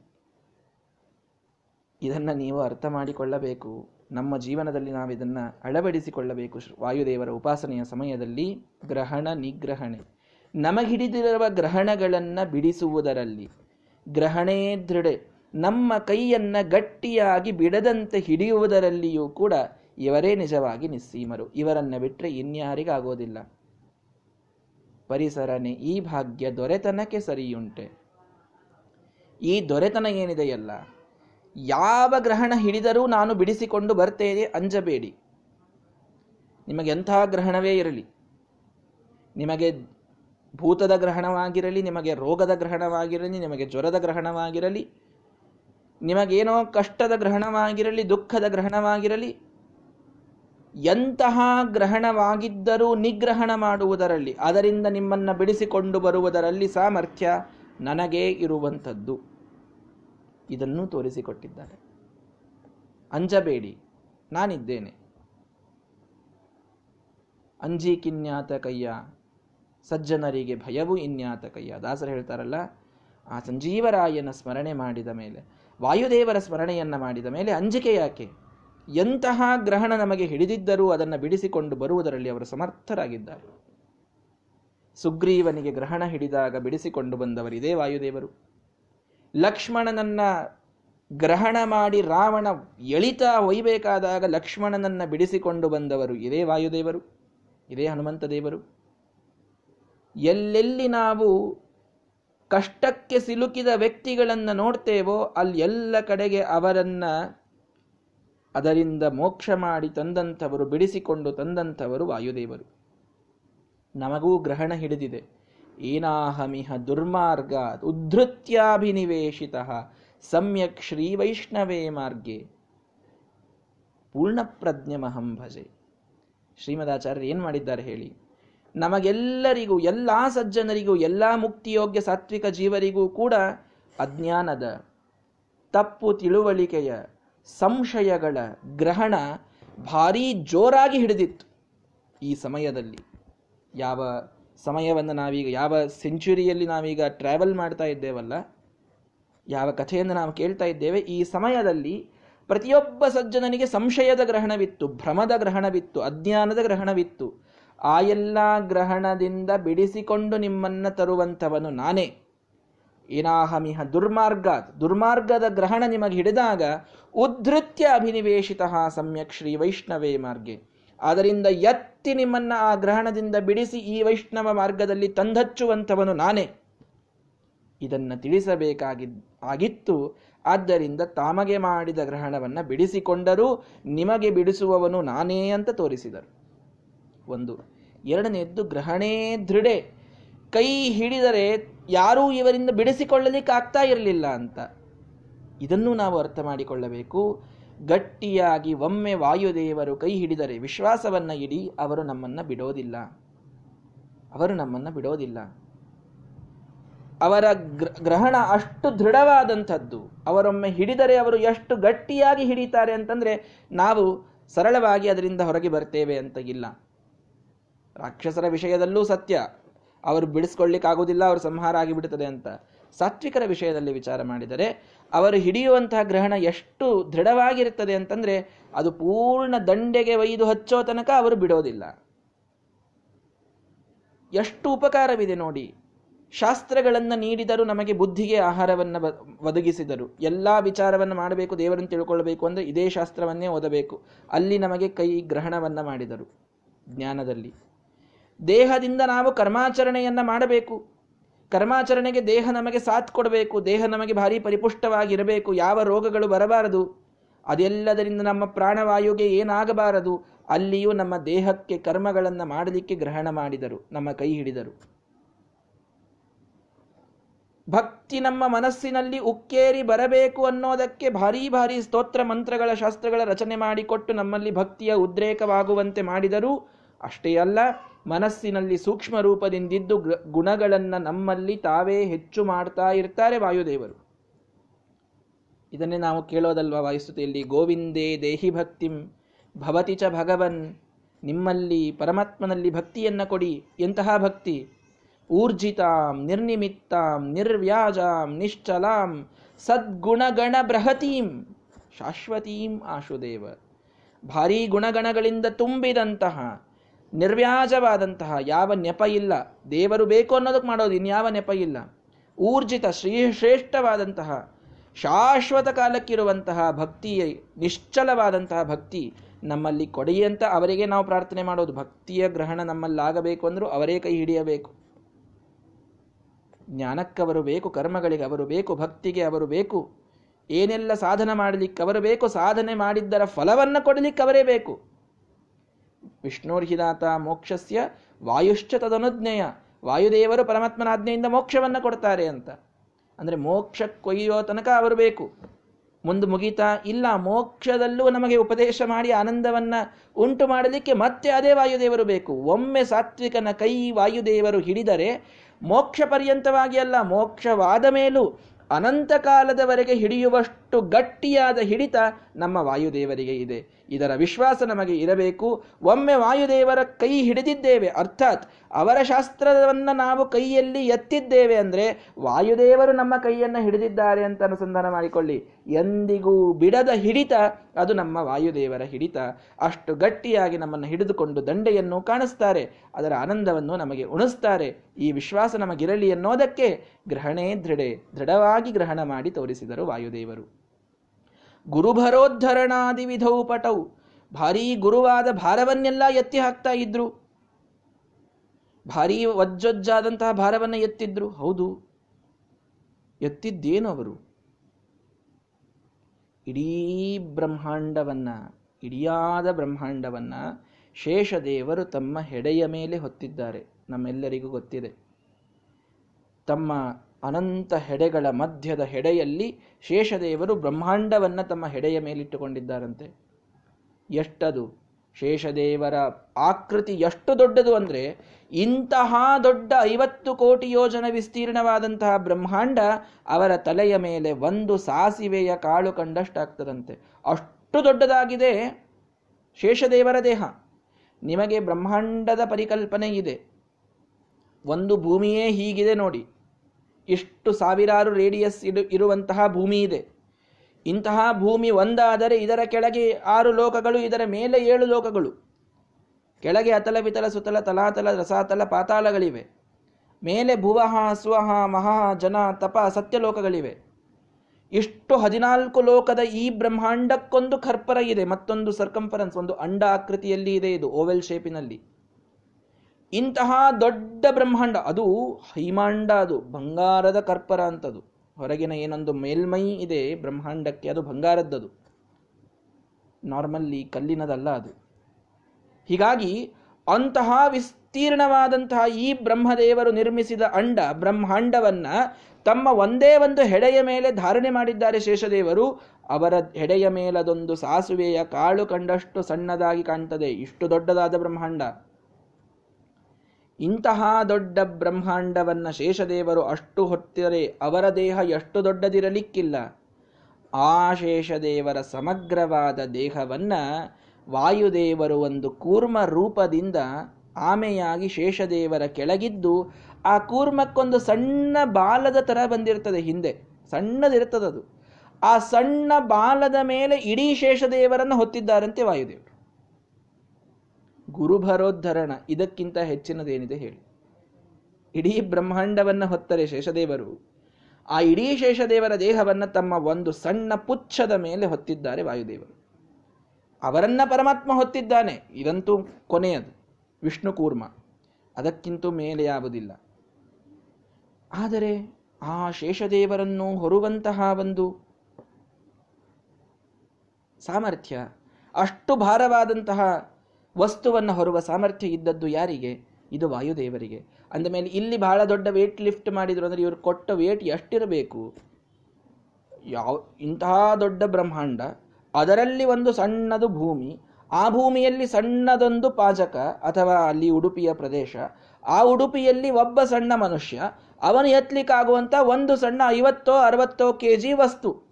ಇದನ್ನು ನೀವು ಅರ್ಥ ಮಾಡಿಕೊಳ್ಳಬೇಕು. ನಮ್ಮ ಜೀವನದಲ್ಲಿ ನಾವು ಇದನ್ನು ಅಳವಡಿಸಿಕೊಳ್ಳಬೇಕು. ವಾಯುದೇವರ ಉಪಾಸನೆಯ ಸಮಯದಲ್ಲಿ ಗ್ರಹಣ ನಿಗ್ರಹಣೆ. ನಮಗಿಡಿದಿರುವ ಗ್ರಹಣಗಳನ್ನು ಬಿಡಿಸುವುದರಲ್ಲಿ ಗ್ರಹಣೇ ದೃಢ. ನಮ್ಮ ಕೈಯನ್ನು ಗಟ್ಟಿಯಾಗಿ ಬಿಡದಂತೆ ಹಿಡಿಯುವುದರಲ್ಲಿಯೂ ಕೂಡ ಇವರೇ ನಿಜವಾಗಿ ನಿಸ್ಸೀಮರು. ಇವರನ್ನು ಬಿಟ್ಟರೆ ಇನ್ಯಾರಿಗಾಗೋದಿಲ್ಲ. ಪರಿಸರನೆ, ಈ ಭಾಗ್ಯ ದೊರೆತನಕ್ಕೆ ಸರಿಯುಂಟೆ. ಈ ದೊರೆತನ ಏನಿದೆಯಲ್ಲ, ಯಾವ ಗ್ರಹಣ ಹಿಡಿದರೂ ನಾನು ಬಿಡಿಸಿಕೊಂಡು ಬರ್ತೇನೆ ಅಂಜಬೇಡಿ. ನಿಮಗೆ ಎಂಥ ಗ್ರಹಣವೇ ಇರಲಿ. ನಿಮಗೆ ಭೂತದ ಗ್ರಹಣವಾಗಿರಲಿ, ನಿಮಗೆ ರೋಗದ ಗ್ರಹಣವಾಗಿರಲಿ, ನಿಮಗೆ ಜ್ವರದ ಗ್ರಹಣವಾಗಿರಲಿ, ನಿಮಗೇನೋ ಕಷ್ಟದ ಗ್ರಹಣವಾಗಿರಲಿ, ದುಃಖದ ಗ್ರಹಣವಾಗಿರಲಿ, ಎಂತಹ ಗ್ರಹಣವಾಗಿದ್ದರೂ ನಿಗ್ರಹಣ ಮಾಡುವುದರಲ್ಲಿ, ಅದರಿಂದ ನಿಮ್ಮನ್ನು ಬಿಡಿಸಿಕೊಂಡು ಬರುವುದರಲ್ಲಿ ಸಾಮರ್ಥ್ಯ ನನಗೇ ಇರುವಂಥದ್ದು. ಇದನ್ನು ತೋರಿಸಿಕೊಟ್ಟಿದ್ದಾರೆ. ಅಂಜಬೇಡಿ, ನಾನಿದ್ದೇನೆ. ಅಂಜಿ ಕಿನ್ಯಾತ ಕಯ್ಯ. ಸಜ್ಜನರಿಗೆ ಭಯವು ಇನ್ಯಾತ ಕಯ್ಯ ದಾಸರು ಹೇಳ್ತಾರಲ್ಲ, ಆ ಸಂಜೀವರಾಯನ ಸ್ಮರಣೆ ಮಾಡಿದ ಮೇಲೆ, ವಾಯುದೇವರ ಸ್ಮರಣೆಯನ್ನು ಮಾಡಿದ ಮೇಲೆ ಅಂಜಿಕೆ ಯಾಕೆ? ಎಂತಹ ಗ್ರಹಣ ನಮಗೆ ಹಿಡಿದಿದ್ದರೂ ಅದನ್ನು ಬಿಡಿಸಿಕೊಂಡು ಬರುವುದರಲ್ಲಿ ಅವರು ಸಮರ್ಥರಾಗಿದ್ದಾರೆ. ಸುಗ್ರೀವನಿಗೆ ಗ್ರಹಣ ಹಿಡಿದಾಗ ಬಿಡಿಸಿಕೊಂಡು ಬಂದವರಿದೇ ವಾಯುದೇವರು. ಲಕ್ಷ್ಮಣನನ್ನ ಗ್ರಹಣ ಮಾಡಿ ರಾವಣ ಎಳಿತಾ ಒಯ್ಬೇಕಾದಾಗ ಲಕ್ಷ್ಮಣನನ್ನ ಬಿಡಿಸಿಕೊಂಡು ಬಂದವರು ಇದೇ ವಾಯುದೇವರು, ಇದೇ ಹನುಮಂತ ದೇವರು. ಎಲ್ಲೆಲ್ಲಿ ನಾವು ಕಷ್ಟಕ್ಕೆ ಸಿಲುಕಿದ ವ್ಯಕ್ತಿಗಳನ್ನು ನೋಡ್ತೇವೋ ಅಲ್ಲಿ ಎಲ್ಲ ಕಡೆಗೆ ಅವರನ್ನ ಅದರಿಂದ ಮೋಕ್ಷ ಮಾಡಿ ತಂದಂಥವರು, ಬಿಡಿಸಿಕೊಂಡು ತಂದಂಥವರು ವಾಯುದೇವರು. ನಮಗೂ ಗ್ರಹಣ ಹಿಡಿದಿದೆ. ಏನಾಹಮಿಹ ದುರ್ಮಾರ್ಗ ಉದ್ಧತ್ಯಾಭಿನಿವೇಶಿತ. ಸಮ್ಯಕ್ ಶ್ರೀ ವೈಷ್ಣವೇ ಮಾರ್ಗೆ. ಪೂರ್ಣಪ್ರಜ್ಞಮಹಂ ಮಹಂಭಜೆ ಶ್ರೀಮದಾಚಾರ್ಯರು ಏನು ಮಾಡಿದ್ದಾರೆ ಹೇಳಿ? ನಮಗೆಲ್ಲರಿಗೂ, ಎಲ್ಲ ಸಜ್ಜನರಿಗೂ, ಎಲ್ಲ ಮುಕ್ತಿಯೋಗ್ಯ ಸಾತ್ವಿಕ ಜೀವರಿಗೂ ಕೂಡ ಅಜ್ಞಾನದ ತಪ್ಪು ತಿಳುವಳಿಕೆಯ ಸಂಶಯಗಳ ಗ್ರಹಣ ಭಾರೀ ಜೋರಾಗಿ ಹಿಡಿದಿತ್ತು ಈ ಸಮಯದಲ್ಲಿ. ಯಾವ ಸಮಯವನ್ನು ನಾವೀಗ, ಯಾವ ಸೆಂಚುರಿಯಲ್ಲಿ ನಾವೀಗ ಟ್ರಾವೆಲ್ ಮಾಡ್ತಾ ಇದ್ದೇವಲ್ಲ, ಯಾವ ಕಥೆಯನ್ನು ನಾವು ಕೇಳ್ತಾ ಇದ್ದೇವೆ, ಈ ಸಮಯದಲ್ಲಿ ಪ್ರತಿಯೊಬ್ಬ ಸಜ್ಜನನಿಗೆ ಸಂಶಯದ ಗ್ರಹಣವಿತ್ತು, ಭ್ರಮದ ಗ್ರಹಣವಿತ್ತು, ಅಜ್ಞಾನದ ಗ್ರಹಣವಿತ್ತು. ಆ ಎಲ್ಲ ಗ್ರಹಣದಿಂದ ಬಿಡಿಸಿಕೊಂಡು ನಿಮ್ಮನ್ನ ತರುವಂಥವನು ನಾನೇ. ಇನಾಹಮಿಹ ದುರ್ಮಾರ್ಗ. ದುರ್ಮಾರ್ಗದ ಗ್ರಹಣ ನಿಮಗೆ ಹಿಡಿದಾಗ ಉದ್ಧತ್ಯ ಅಭಿನಿವೇಶಿತ ಸಮ್ಯಕ್ ಶ್ರೀ ವೈಷ್ಣವೇ ಮಾರ್ಗೆ. ಅದರಿಂದ ಎತ್ತಿ ನಿಮ್ಮನ್ನ ಆ ಗ್ರಹಣದಿಂದ ಬಿಡಿಸಿ ಈ ವೈಷ್ಣವ ಮಾರ್ಗದಲ್ಲಿ ತಂದಚ್ಚುವಂಥವನು ನಾನೇ. ಇದನ್ನ ತಿಳಿಸಬೇಕಾಗಿ ಆಗಿತ್ತು. ಆದ್ದರಿಂದ ತಾಮಗೆ ಮಾಡಿದ ಗ್ರಹಣವನ್ನು ಬಿಡಿಸಿಕೊಂಡರೂ ನಿಮಗೆ ಬಿಡಿಸುವವನು ನಾನೇ ಅಂತ ತೋರಿಸಿದರು. ಒಂದು. ಎರಡನೆಯದ್ದು, ಗ್ರಹಣೇ ದೃಢೆ. ಕೈ ಹಿಡಿದರೆ ಯಾರೂ ಇವರಿಂದ ಬಿಡಿಸಿಕೊಳ್ಳಲಿಕ್ಕೆ ಆಗ್ತಾ ಇರಲಿಲ್ಲ ಅಂತ. ಇದನ್ನು ನಾವು ಅರ್ಥ ಮಾಡಿಕೊಳ್ಳಬೇಕು. ಗಟ್ಟಿಯಾಗಿ ಒಮ್ಮೆ ವಾಯುದೇವರು ಕೈ ಹಿಡಿದರೆ ವಿಶ್ವಾಸವನ್ನ ಇಡಿ, ಅವರು ನಮ್ಮನ್ನ ಬಿಡೋದಿಲ್ಲ. ಅವರು ನಮ್ಮನ್ನ ಬಿಡೋದಿಲ್ಲ. ಅವರ ಗ್ರಹಣ ಅಷ್ಟು ದೃಢವಾದಂಥದ್ದು, ಅವರೊಮ್ಮೆ ಹಿಡಿದರೆ ಅವರು ಎಷ್ಟು ಗಟ್ಟಿಯಾಗಿ ಹಿಡಿತಾರೆ ಅಂತಂದ್ರೆ, ನಾವು ಸರಳವಾಗಿ ಅದರಿಂದ ಹೊರಗೆ ಬರ್ತೇವೆ ಅಂತ ಇಲ್ಲ. ರಾಕ್ಷಸರ ವಿಷಯದಲ್ಲೂ ಸತ್ಯ. ಅವರು ಬಿಡಿಸ್ಕೊಳ್ಳಿಕ್ಕಾಗೋದಿಲ್ಲ ಅವರು ಸಂಹಾರ ಆಗಿಬಿಡುತ್ತದೆ ಅಂತ. ಸಾತ್ವಿಕರ ವಿಷಯದಲ್ಲಿ ವಿಚಾರ ಮಾಡಿದರೆ, ಅವರು ಹಿಡಿಯುವಂತಹ ಗ್ರಹಣ ಎಷ್ಟು ದೃಢವಾಗಿರುತ್ತದೆ ಅಂತಂದರೆ, ಅದು ಪೂರ್ಣ ದಂಡೆಗೆ ಒಯ್ದು ಹಚ್ಚೋ ತನಕ ಅವರು ಬಿಡೋದಿಲ್ಲ. ಎಷ್ಟು ಉಪಕಾರವಿದೆ ನೋಡಿ. ಶಾಸ್ತ್ರಗಳನ್ನು ನೀಡಿದರು ನಮಗೆ ಬುದ್ಧಿಗೆ ಆಹಾರವನ್ನು ಒದಗಿಸಿದರು. ಎಲ್ಲ ವಿಚಾರವನ್ನು ಮಾಡಬೇಕು, ದೇವರನ್ನು ತಿಳ್ಕೊಳ್ಬೇಕು ಅಂದರೆ ಇದೇ ಶಾಸ್ತ್ರವನ್ನೇ ಓದಬೇಕು. ಅಲ್ಲಿ ನಮಗೆ ಕೈ ಗ್ರಹಣವನ್ನು ಮಾಡಿದರು. ಜ್ಞಾನದಲ್ಲಿ. ದೇಹದಿಂದ ನಾವು ಕರ್ಮಾಚರಣೆಯನ್ನು ಮಾಡಬೇಕು. ಕರ್ಮಾಚರಣೆಗೆ ದೇಹ ನಮಗೆ ಸಾಥ್ ಕೊಡಬೇಕು. ದೇಹ ನಮಗೆ ಭಾರಿ ಪರಿಪುಷ್ಟವಾಗಿರಬೇಕು. ಯಾವ ರೋಗಗಳು ಬರಬಾರದು. ಅದೆಲ್ಲದರಿಂದ ನಮ್ಮ ಪ್ರಾಣವಾಯುಗೆ ಏನಾಗಬಾರದು. ಅಲ್ಲಿಯೂ ನಮ್ಮ ದೇಹಕ್ಕೆ ಕರ್ಮಗಳನ್ನು ಮಾಡಲಿಕ್ಕೆ ಗ್ರಹಣ ಮಾಡಿದರು. ನಮ್ಮ ಕೈ ಹಿಡಿದರು. ಭಕ್ತಿ ನಮ್ಮ ಮನಸ್ಸಿನಲ್ಲಿ ಉಕ್ಕೇರಿ ಬರಬೇಕು ಅನ್ನೋದಕ್ಕೆ ಭಾರಿ ಭಾರಿ ಸ್ತೋತ್ರ ಮಂತ್ರಗಳ ಶಾಸ್ತ್ರಗಳ ರಚನೆ ಮಾಡಿಕೊಟ್ಟು ನಮ್ಮಲ್ಲಿ ಭಕ್ತಿಯ ಉದ್ರೇಕವಾಗುವಂತೆ ಮಾಡಿದರು ಅಷ್ಟೇ ಅಲ್ಲ. ಮನಸ್ಸಿನಲ್ಲಿ ಸೂಕ್ಷ್ಮ ರೂಪದಿಂದಿದ್ದು ಗುಣಗಳನ್ನು ನಮ್ಮಲ್ಲಿ ತಾವೇ ಹೆಚ್ಚು ಮಾಡ್ತಾ ಇರ್ತಾರೆ ವಾಯುದೇವರು. ಇದನ್ನೇ ನಾವು ಕೇಳೋದಲ್ವಾ ವಾಯುಸ್ತುತಿಯಲ್ಲಿ? ಗೋವಿಂದೇ ದೇಹಿ ಭಕ್ತಿಂ, ಭವತಿ ಚ ಭಗವನ್, ನಿಮ್ಮಲ್ಲಿ, ಪರಮಾತ್ಮನಲ್ಲಿ ಭಕ್ತಿಯನ್ನ ಕೊಡಿ. ಎಂತಹ ಭಕ್ತಿ? ಊರ್ಜಿತಾಂ, ನಿರ್ನಿಮಿತ್ತಾಂ, ನಿರ್ವ್ಯಾಜಾಂ, ನಿಶ್ಚಲಾಂ, ಸದ್ಗುಣಗಣ ಬೃಹತೀಂ, ಶಾಶ್ವತೀಂ ಆಶುದೇವ. ಭಾರೀ ಗುಣಗಣಗಳಿಂದ ತುಂಬಿದಂತಹ ನಿರ್ವ್ಯಾಜವಾದಂತಹ ಯಾವ ನೆಪ ಇಲ್ಲ. ದೇವರು ಬೇಕು ಅನ್ನೋದಕ್ಕೆ ಮಾಡೋದು ಇನ್ಯಾವ ನೆಪ ಇಲ್ಲ. ಊರ್ಜಿತ ಶ್ರೀ ಶ್ರೇಷ್ಠವಾದಂತಹ ಶಾಶ್ವತ ಕಾಲಕ್ಕಿರುವಂತಹ ಭಕ್ತಿಯ ನಿಶ್ಚಲವಾದಂತಹ ಭಕ್ತಿ ನಮ್ಮಲ್ಲಿ ಕೊಡೆಯಂತ ಅವರಿಗೆ ನಾವು ಪ್ರಾರ್ಥನೆ ಮಾಡೋದು. ಭಕ್ತಿಯ ಗ್ರಹಣ ನಮ್ಮಲ್ಲಾಗಬೇಕು ಅಂದರೂ ಅವರೇ ಕೈ ಹಿಡಿಯಬೇಕು. ಜ್ಞಾನಕ್ಕವರು ಬೇಕು, ಕರ್ಮಗಳಿಗೆ ಅವರು ಬೇಕು, ಭಕ್ತಿಗೆ ಅವರು ಬೇಕು. ಏನೆಲ್ಲ ಸಾಧನೆ ಮಾಡಲಿಕ್ಕೆ, ಅವರು ಬೇಕು, ಸಾಧನೆ ಮಾಡಿದ್ದರ ಫಲವನ್ನು ಕೊಡಲಿಕ್ಕೆ ಅವರೇ ಬೇಕು. ವಿಷ್ಣುರ್ಹಿದಾತ ಮೋಕ್ಷಸ್ಯ ವಾಯುಶ್ಚ ತದನುಜ್ಞೆಯ. ವಾಯುದೇವರು ಪರಮಾತ್ಮನ ಆಜ್ಞೆಯಿಂದ ಮೋಕ್ಷವನ್ನು ಕೊಡ್ತಾರೆ ಅಂತ. ಅಂದರೆ ಮೋಕ್ಷ ಕೊಯ್ಯೋ ತನಕ ಅವರು ಬೇಕು. ಮುಂದೆ ಮುಗೀತಾ, ಇಲ್ಲ, ಮೋಕ್ಷದಲ್ಲೂ ನಮಗೆ ಉಪದೇಶ ಮಾಡಿ ಆನಂದವನ್ನ ಉಂಟು ಮಾಡಲಿಕ್ಕೆ ಮತ್ತೆ ಅದೇ ವಾಯುದೇವರು ಬೇಕು. ಒಮ್ಮೆ ಸಾತ್ವಿಕನ ಕೈ ವಾಯುದೇವರು ಹಿಡಿದರೆ ಮೋಕ್ಷ ಪರ್ಯಂತವಾಗಿ ಅಲ್ಲ, ಮೋಕ್ಷವಾದ ಮೇಲೂ ಅನಂತ ಕಾಲದವರೆಗೆ ಹಿಡಿಯುವಷ್ಟು ಗಟ್ಟಿಯಾದ ಹಿಡಿತ ನಮ್ಮ ವಾಯುದೇವರಿಗೆ ಇದೆ. ಇದರ ವಿಶ್ವಾಸ ನಮಗೆ ಇರಬೇಕು. ಒಮ್ಮೆ ವಾಯುದೇವರ ಕೈ ಹಿಡಿದಿದ್ದೇವೆ, ಅರ್ಥಾತ್ ಅವರ ಶಾಸ್ತ್ರವನ್ನು ನಾವು ಕೈಯಲ್ಲಿ ಎತ್ತಿದ್ದೇವೆ ಅಂದರೆ ವಾಯುದೇವರು ನಮ್ಮ ಕೈಯನ್ನು ಹಿಡಿದಿದ್ದಾರೆ ಅಂತ ಅನುಸಂಧಾನ ಮಾಡಿಕೊಳ್ಳಿ. ಎಂದಿಗೂ ಬಿಡದ ಹಿಡಿತ ಅದು ನಮ್ಮ ವಾಯುದೇವರ ಹಿಡಿತ. ಅಷ್ಟು ಗಟ್ಟಿಯಾಗಿ ನಮ್ಮನ್ನು ಹಿಡಿದುಕೊಂಡು ದಂಡೆಯನ್ನು ಕಾಣಿಸ್ತಾರೆ, ಅದರ ಆನಂದವನ್ನು ನಮಗೆ ಉಣಿಸ್ತಾರೆ. ಈ ವಿಶ್ವಾಸ ನಮಗಿರಲಿ ಅನ್ನೋದಕ್ಕೆ ಗ್ರಹಣೇ ದೃಢೆ, ದೃಢವಾಗಿ ಗ್ರಹಣ ಮಾಡಿ ತೋರಿಸಿದರು ವಾಯುದೇವರು. ಗುರುಭರೋದ್ಧರಣಾದಿ ವಿಧೌ ಪಟೌ. ಭಾರೀ ಗುರುವಾದ ಭಾರವನ್ನೆಲ್ಲ ಎತ್ತಿ ಹಾಕ್ತಾ ಇದ್ರು. ಭಾರೀ ವಜ್ಜೊಜ್ಜಾದಂತಹ ಭಾರವನ್ನ ಎತ್ತಿದ್ರು. ಹೌದು. ಎತ್ತಿದ್ದೇನು ಅವರು? ಇಡೀ ಬ್ರಹ್ಮಾಂಡವನ್ನ, ಇಡಿಯಾದ ಬ್ರಹ್ಮಾಂಡವನ್ನ ಶೇಷದೇವರು ತಮ್ಮ ಹೆಡೆಯ ಮೇಲೆ ಹೊತ್ತಿದ್ದಾರೆ. ನಮ್ಮೆಲ್ಲರಿಗೂ ಗೊತ್ತಿದೆ. ತಮ್ಮ ಅನಂತ ಹೆಡೆಗಳ ಮಧ್ಯದ ಹೆಡೆಯಲ್ಲಿ ಶೇಷದೇವರು ಬ್ರಹ್ಮಾಂಡವನ್ನು ತಮ್ಮ ಹೆಡೆಯ ಮೇಲಿಟ್ಟುಕೊಂಡಿದ್ದಾರಂತೆ. ಎಷ್ಟದು? ಶೇಷದೇವರ ಆಕೃತಿ ಎಷ್ಟು ದೊಡ್ಡದು ಅಂದರೆ ಇಂತಹ ದೊಡ್ಡ ಐವತ್ತು ಕೋಟಿ ಯೋಜನ ವಿಸ್ತೀರ್ಣವಾದಂತಹ ಬ್ರಹ್ಮಾಂಡ ಅವರ ತಲೆಯ ಮೇಲೆ ಒಂದು ಸಾಸಿವೆಯ ಕಾಳು ಕಂಡಷ್ಟಾಗ್ತದಂತೆ. ಅಷ್ಟು ದೊಡ್ಡದಾಗಿದೆ ಶೇಷದೇವರ ದೇಹ. ನಿಮಗೆ ಬ್ರಹ್ಮಾಂಡದ ಪರಿಕಲ್ಪನೆ ಇದೆ. ಒಂದು ಭೂಮಿಯೇ ಹೀಗಿದೆ ನೋಡಿ. ಇಷ್ಟು ಸಾವಿರಾರು ರೇಡಿಯಸ್ ಇಡು, ಇರುವಂತಹ ಭೂಮಿ ಇದೆ. ಇಂತಹ ಭೂಮಿ ಒಂದಾದರೆ ಇದರ ಕೆಳಗೆ ಆರು ಲೋಕಗಳು, ಇದರ ಮೇಲೆ ಏಳು ಲೋಕಗಳು. ಕೆಳಗೆ ಅತಲ ವಿತಲ ಸುತಲ ತಲಾತಲ ರಸಾತಲ ಪಾತಾಳಗಳಿವೆ. ಮೇಲೆ ಭುವಹ ಸ್ವಹ ಮಹಾ ಜನ, ತಪ ಸತ್ಯಲೋಕಗಳಿವೆ ಇಷ್ಟು ಹದಿನಾಲ್ಕು ಲೋಕದ ಈ ಬ್ರಹ್ಮಾಂಡಕ್ಕೊಂದು ಖರ್ಪರ ಇದೆ. ಮತ್ತೊಂದು ಸರ್ಕಂಫರೆನ್ಸ್ ಒಂದು ಅಂಡ ಆಕೃತಿಯಲ್ಲಿ ಇದೆ ಇದು ಓವೆಲ್ ಶೇಪಿನಲ್ಲಿ ಇಂತಹ ದೊಡ್ಡ ಬ್ರಹ್ಮಾಂಡ, ಅದು ಹೈಮಾಂಡ, ಅದು ಬಂಗಾರದ ಕರ್ಪರ ಅಂತದು. ಹೊರಗಿನ ಏನೊಂದು ಮೇಲ್ಮೈ ಇದೆ ಬ್ರಹ್ಮಾಂಡಕ್ಕೆ, ಅದು ಬಂಗಾರದ್ದದು. ನಾರ್ಮಲ್ಲಿ ಕಲ್ಲಿನದಲ್ಲ ಅದು. ಹೀಗಾಗಿ ಅಂತಹ ವಿಸ್ತೀರ್ಣವಾದಂತಹ ಈ ಬ್ರಹ್ಮದೇವರು ನಿರ್ಮಿಸಿದ ಅಂಡ, ಬ್ರಹ್ಮಾಂಡವನ್ನ ತಮ್ಮ ಒಂದೇ ಒಂದು ಹೆಡೆಯ ಮೇಲೆ ಧಾರಣೆ ಮಾಡಿದ್ದಾರೆ ಶೇಷದೇವರು. ಅವರ ಹೆಡೆಯ ಮೇಲದೊಂದು ಸಾಸುವೆಯ ಕಾಳು ಕಂಡಷ್ಟು ಸಣ್ಣದಾಗಿ ಕಾಣ್ತದೆ, ಇಷ್ಟು ದೊಡ್ಡದಾದ ಬ್ರಹ್ಮಾಂಡ. ಇಂತಹ ದೊಡ್ಡ ಬ್ರಹ್ಮಾಂಡವನ್ನ ಶೇಷದೇವರು ಅಷ್ಟು ಹೊತ್ತರೆ ಅವರ ದೇಹ ಎಷ್ಟು ದೊಡ್ಡದಿರಲಿಕ್ಕಿಲ್ಲ. ಆ ಶೇಷದೇವರ ಸಮಗ್ರವಾದ ದೇಹವನ್ನ ವಾಯುದೇವರು ಒಂದು ಕೂರ್ಮ ರೂಪದಿಂದ ಆಮೆಯಾಗಿ ಶೇಷದೇವರ ಕೆಳಗಿದ್ದು, ಆ ಕೂರ್ಮಕ್ಕೊಂದು ಸಣ್ಣ ಬಾಲದ ಥರ ಬಂದಿರ್ತದೆ ಹಿಂದೆ. ಸಣ್ಣದಿರ್ತದದು ಆ ಸಣ್ಣ ಬಾಲದ ಮೇಲೆ ಇಡೀ ಶೇಷದೇವರನ್ನು ಹೊತ್ತಿದ್ದಾರಂತೆ ವಾಯುದೇವರು. ಗುರುಭರೋದ್ಧರಣ, ಇದಕ್ಕಿಂತ ಹೆಚ್ಚಿನದೇನಿದೆ ಹೇಳಿ. ಇಡೀ ಬ್ರಹ್ಮಾಂಡವನ್ನು ಹೊತ್ತರೆ ಶೇಷದೇವರು. ಆ ಇಡೀ ಶೇಷದೇವರ ದೇಹವನ್ನು ತಮ್ಮ ಒಂದು ಸಣ್ಣ ಪುಚ್ಛದ ಮೇಲೆ ಹೊತ್ತಿದ್ದಾರೆ ವಾಯುದೇವರು. ಅವರನ್ನ ಪರಮಾತ್ಮ ಹೊತ್ತಿದ್ದಾನೆ, ಇದಂತೂ ಕೊನೆಯದು, ವಿಷ್ಣು ಕೂರ್ಮ. ಅದಕ್ಕಿಂತೂ ಮೇಲೆ ಯಾವುದಿಲ್ಲ ಆದರೆ ಆ ಶೇಷದೇವರನ್ನು ಹೊರುವಂತಹ ಒಂದು ಸಾಮರ್ಥ್ಯ, ಅಷ್ಟು ಭಾರವಾದಂತಹ ವಸ್ತುವನ್ನು ಹೊರುವ ಸಾಮರ್ಥ್ಯ ಇದ್ದದ್ದು ಯಾರಿಗೆ? ಇದು ವಾಯುದೇವರಿಗೆ. ಅಂದಮೇಲೆ ಇಲ್ಲಿ ಬಹಳ ದೊಡ್ಡ ವೇಟ್ ಲಿಫ್ಟ್ ಮಾಡಿದ್ರು ಅಂದರೆ ಇವರು ಕೊಟ್ಟ ವೇಟ್ ಎಷ್ಟಿರಬೇಕು? ಯಾವ, ಇಂತಹ ದೊಡ್ಡ ಬ್ರಹ್ಮಾಂಡ, ಅದರಲ್ಲಿ ಒಂದು ಸಣ್ಣದು ಭೂಮಿ, ಆ ಭೂಮಿಯಲ್ಲಿ ಸಣ್ಣದೊಂದು ಪಾಜಕ ಅಥವಾ ಅಲ್ಲಿ ಉಡುಪಿಯ ಪ್ರದೇಶ, ಆ ಉಡುಪಿಯಲ್ಲಿ ಒಬ್ಬ ಸಣ್ಣ ಮನುಷ್ಯ, ಅವನು ಎತ್ತಲಿಕ್ಕಾಗುವಂಥ ಒಂದು ಸಣ್ಣ ಐವತ್ತೋ ಅರವತ್ತೋ ಕೆ ಜಿ ವಸ್ತು.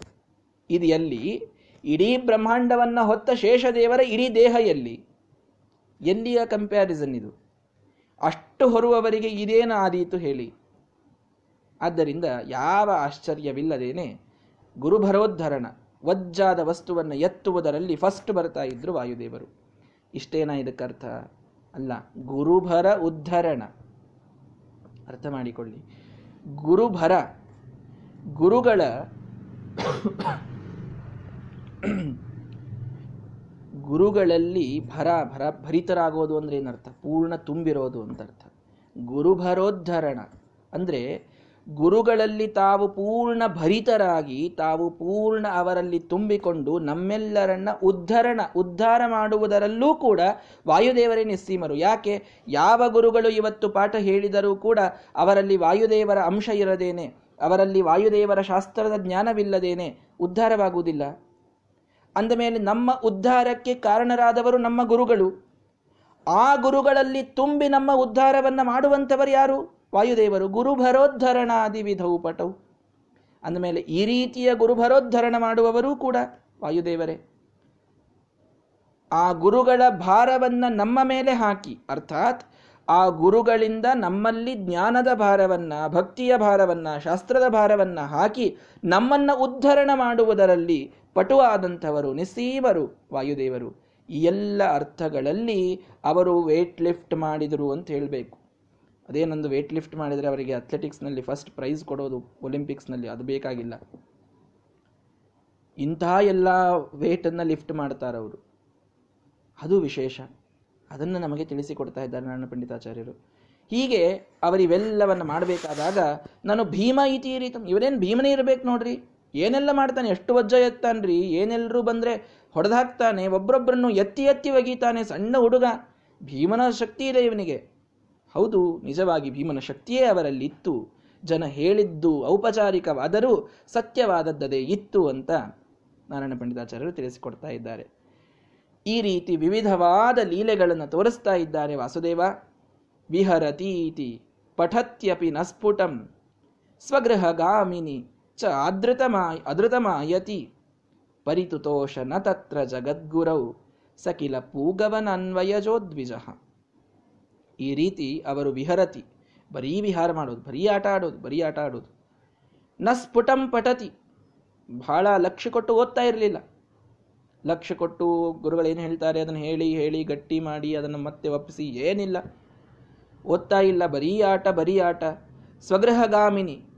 ಇದು ಎಲ್ಲಿ? ಇಡೀ ಬ್ರಹ್ಮಾಂಡವನ್ನು ಹೊತ್ತ ಶೇಷದೇವರ ಇಡೀ ದೇಹ ಎಲ್ಲಿ? ಎಲ್ಲಿಯ ಕಂಪ್ಯಾರಿಸನ್ ಇದು? ಅಷ್ಟು ಹೊರುವವರಿಗೆ ಇದೇನು ಆದೀತು ಹೇಳಿ. ಆದ್ದರಿಂದ ಯಾವ ಆಶ್ಚರ್ಯವಿಲ್ಲದೇನೆ ಗುರುಭರೋದ್ಧರಣ ವಜ್ಜಾದ ವಸ್ತುವನ್ನು ಎತ್ತುವುದರಲ್ಲಿ ಫಸ್ಟ್ ಬರ್ತಾ ಇದ್ರು ವಾಯುದೇವರು. ಇಷ್ಟೇನ ಇದಕ್ಕರ್ಥ ಅಲ್ಲ, ಗುರುಭರ ಉದ್ಧರಣ. ಅರ್ಥ ಮಾಡಿಕೊಳ್ಳಿ. ಗುರುಭರ, ಗುರುಗಳ ಗುರುಗಳಲ್ಲಿ ಭರ ಭರ ಭರಿತರಾಗೋದು ಅಂದರೆ ಏನರ್ಥ? ಪೂರ್ಣ ತುಂಬಿರೋದು ಅಂತ ಅರ್ಥ. ಗುರುಭರೋದ್ಧರಣ ಅಂದರೆ ಗುರುಗಳಲ್ಲಿ ತಾವು ಪೂರ್ಣ ಭರಿತರಾಗಿ, ತಾವು ಪೂರ್ಣ ಅವರಲ್ಲಿ ತುಂಬಿಕೊಂಡು ನಮ್ಮೆಲ್ಲರನ್ನ ಉದ್ಧರಣ, ಉದ್ಧಾರ ಮಾಡುವುದರಲ್ಲೂ ಕೂಡ ವಾಯುದೇವರೇ ನಿಸ್ಸೀಮರು. ಯಾಕೆ? ಯಾವ ಗುರುಗಳು ಇವತ್ತು ಪಾಠ ಹೇಳಿದರೂ ಕೂಡ ಅವರಲ್ಲಿ ವಾಯುದೇವರ ಅಂಶ ಇರದೇನೆ, ಅವರಲ್ಲಿ ವಾಯುದೇವರ ಶಾಸ್ತ್ರದ ಜ್ಞಾನವಿಲ್ಲದೇನೆ ಉದ್ಧಾರವಾಗುವುದಿಲ್ಲ. ಅಂದ ಮೇಲೆ ನಮ್ಮ ಉದ್ಧಾರಕ್ಕೆ ಕಾರಣರಾದವರು ನಮ್ಮ ಗುರುಗಳು. ಆ ಗುರುಗಳಲ್ಲಿ ತುಂಬಿ ನಮ್ಮ ಉದ್ಧಾರವನ್ನು ಮಾಡುವಂಥವರು ಯಾರು? ವಾಯುದೇವರು. ಗುರುಭರೋದ್ಧರಣಾದಿ ವಿಧವು ಪಟವು ಅಂದಮೇಲೆ ಈ ರೀತಿಯ ಗುರುಭರೋದ್ಧರಣ ಮಾಡುವವರೂ ಕೂಡ ವಾಯುದೇವರೇ. ಆ ಗುರುಗಳ ಭಾರವನ್ನ ನಮ್ಮ ಮೇಲೆ ಹಾಕಿ, ಅರ್ಥಾತ್ ಆ ಗುರುಗಳಿಂದ ನಮ್ಮಲ್ಲಿ ಜ್ಞಾನದ ಭಾರವನ್ನ, ಭಕ್ತಿಯ ಭಾರವನ್ನ, ಶಾಸ್ತ್ರದ ಭಾರವನ್ನ ಹಾಕಿ ನಮ್ಮನ್ನ ಉದ್ಧರಣ ಮಾಡುವುದರಲ್ಲಿ ಪಟುವಾದಂಥವರು, ನಿಸ್ಸೀಮರು, ವಾಯುದೇವರು. ಈ ಎಲ್ಲ ಅರ್ಥಗಳಲ್ಲಿ ಅವರು ವೇಟ್ ಲಿಫ್ಟ್ ಮಾಡಿದರು ಅಂತ ಹೇಳಬೇಕು. ಅದೇನೊಂದು ವೇಟ್ ಲಿಫ್ಟ್ ಮಾಡಿದರೆ ಅವರಿಗೆ ಅಥ್ಲೆಟಿಕ್ಸ್ನಲ್ಲಿ ಫಸ್ಟ್ ಪ್ರೈಸ್ ಕೊಡೋದು ಒಲಿಂಪಿಕ್ಸ್ನಲ್ಲಿ ಅದು ಬೇಕಾಗಿಲ್ಲ. ಇಂತಹ ಎಲ್ಲ ವೇಟನ್ನು ಲಿಫ್ಟ್ ಮಾಡ್ತಾರವರು ಅದು ವಿಶೇಷ. ಅದನ್ನು ನಮಗೆ ತಿಳಿಸಿಕೊಡ್ತಾ ಇದ್ದಾರೆ ನಾರಾಯಣ ಪಂಡಿತಾಚಾರ್ಯರು. ಹೀಗೆ ಅವರಿವೆಲ್ಲವನ್ನು ಮಾಡಬೇಕಾದಾಗ, ನಾನು ಭೀಮ ಇತಿ ರೀತಿ ಇವರೇನು ಭೀಮನೇ ಇರಬೇಕು ನೋಡ್ರಿ. ಏನೆಲ್ಲ ಮಾಡ್ತಾನೆ? ಎಷ್ಟು ವಜ್ಜ ಎತ್ತಾನ್ರಿ? ಏನೆಲ್ಲರೂ ಬಂದರೆ ಹೊಡೆದಾಕ್ತಾನೆ. ಒಬ್ಬರೊಬ್ಬರನ್ನು ಎತ್ತಿ ಎತ್ತಿ ಒಗೀತಾನೆ ಸಣ್ಣ ಹುಡುಗ. ಭೀಮನ ಶಕ್ತಿ ಇದೆ ಇವನಿಗೆ. ಹೌದು, ನಿಜವಾಗಿ ಭೀಮನ ಶಕ್ತಿಯೇ ಅವರಲ್ಲಿ ಇತ್ತು ಜನ ಹೇಳಿದ್ದು ಔಪಚಾರಿಕವಾದರೂ ಸತ್ಯವಾದದ್ದದೇ ಇತ್ತು ಅಂತ ನಾರಾಯಣ ಪಂಡಿತಾಚಾರ್ಯರು ತಿಳಿಸಿಕೊಡ್ತಾ ಇದ್ದಾರೆ. ಈ ರೀತಿ ವಿವಿಧವಾದ ಲೀಲೆಗಳನ್ನು ತೋರಿಸ್ತಾ ಇದ್ದಾರೆ ವಾಸುದೇವ. ವಿಹರತೀತಿ ಪಠತ್ಯಪಿ ನಸ್ಫುಟಂ ಸ್ವಗೃಹಗಾಮಿನಿ ಚ ಅದೃತಮಾಯ ಅದೃತಮಾಯತಿ ಪರಿತುತೋಷ ನ ತತ್ರ ಜಗದ್ಗುರೌ ಸಕಿಲ ಪೂಗವನನ್ವಯಜೋದ್ವಿಜ ಈ ರೀತಿ ಅವರು ವಿಹರತಿ. ಬರೀ ವಿಹಾರ ಮಾಡೋದು, ಬರೀ ಆಟ ಆಡೋದು, ಬರೀ ಆಟ ಆಡೋದು. ನ ಸ್ಫುಟಂ ಪಟತಿ ಬಹಳ ಲಕ್ಷ್ಯ ಕೊಟ್ಟು ಓದ್ತಾ ಇರಲಿಲ್ಲ. ಲಕ್ಷ್ಯ ಕೊಟ್ಟು ಗುರುಗಳೇನು ಹೇಳ್ತಾರೆ? ಅದನ್ನು ಹೇಳಿ ಹೇಳಿ, ಗಟ್ಟಿ ಮಾಡಿ, ಅದನ್ನು ಮತ್ತೆ ಒಪ್ಪಿಸಿ, ಏನಿಲ್ಲ. ಓದ್ತಾ ಇಲ್ಲ, ಬರೀ ಆಟ ಬರೀ ಆಟ. ಸ್ವಗೃಹಗಾಮಿನಿ.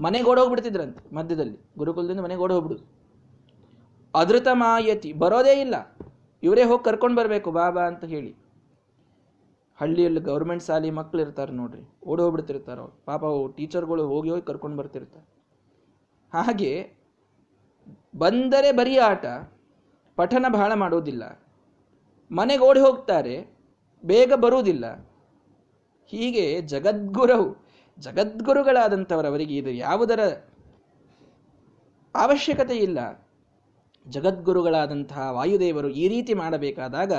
ಮನೆಗೆ ಓಡೋಗ್ಬಿಡ್ತಿದ್ರಂತೆ ಮಧ್ಯದಲ್ಲಿ. ಗುರುಕುಲದಿಂದ ಮನೆಗೆ ಓಡಿ ಹೋಗ್ಬಿಡುದು. ಅದೃತ ಮಾಯತಿ ಬರೋದೇ ಇಲ್ಲ. ಇವರೇ ಹೋಗಿ ಕರ್ಕೊಂಡು ಬರಬೇಕು ಬಾಬಾ ಅಂತ ಹೇಳಿ. ಹಳ್ಳಿಯಲ್ಲಿ ಗೌರ್ಮೆಂಟ್ ಶಾಲೆ ಮಕ್ಳು ಇರ್ತಾರೆ ನೋಡ್ರಿ. ಓಡಿ ಹೋಗ್ಬಿಡ್ತಿರ್ತಾರೆ ಅವ್ರು. ಪಾಪ ಟೀಚರ್ಗಳು ಹೋಗಿ ಹೋಗಿ ಕರ್ಕೊಂಡು ಬರ್ತಿರ್ತಾರೆ. ಹಾಗೆ ಬಂದರೆ ಬರೀ ಆಟ, ಪಠನ ಬಹಳ ಮಾಡೋದಿಲ್ಲ. ಮನೆಗೆ ಓಡಿ ಹೋಗ್ತಾರೆ, ಬೇಗ ಬರುವುದಿಲ್ಲ. ಹೀಗೆ ಜಗದ್ಗುರು ಜಗದ್ಗುರುಗಳಾದಂಥವರವರಿಗೆ ಇದು ಯಾವುದರ ಅವಶ್ಯಕತೆ ಇಲ್ಲ ಜಗದ್ಗುರುಗಳಾದಂತಹ ವಾಯುದೇವರು ಈ ರೀತಿ ಮಾಡಬೇಕಾದಾಗ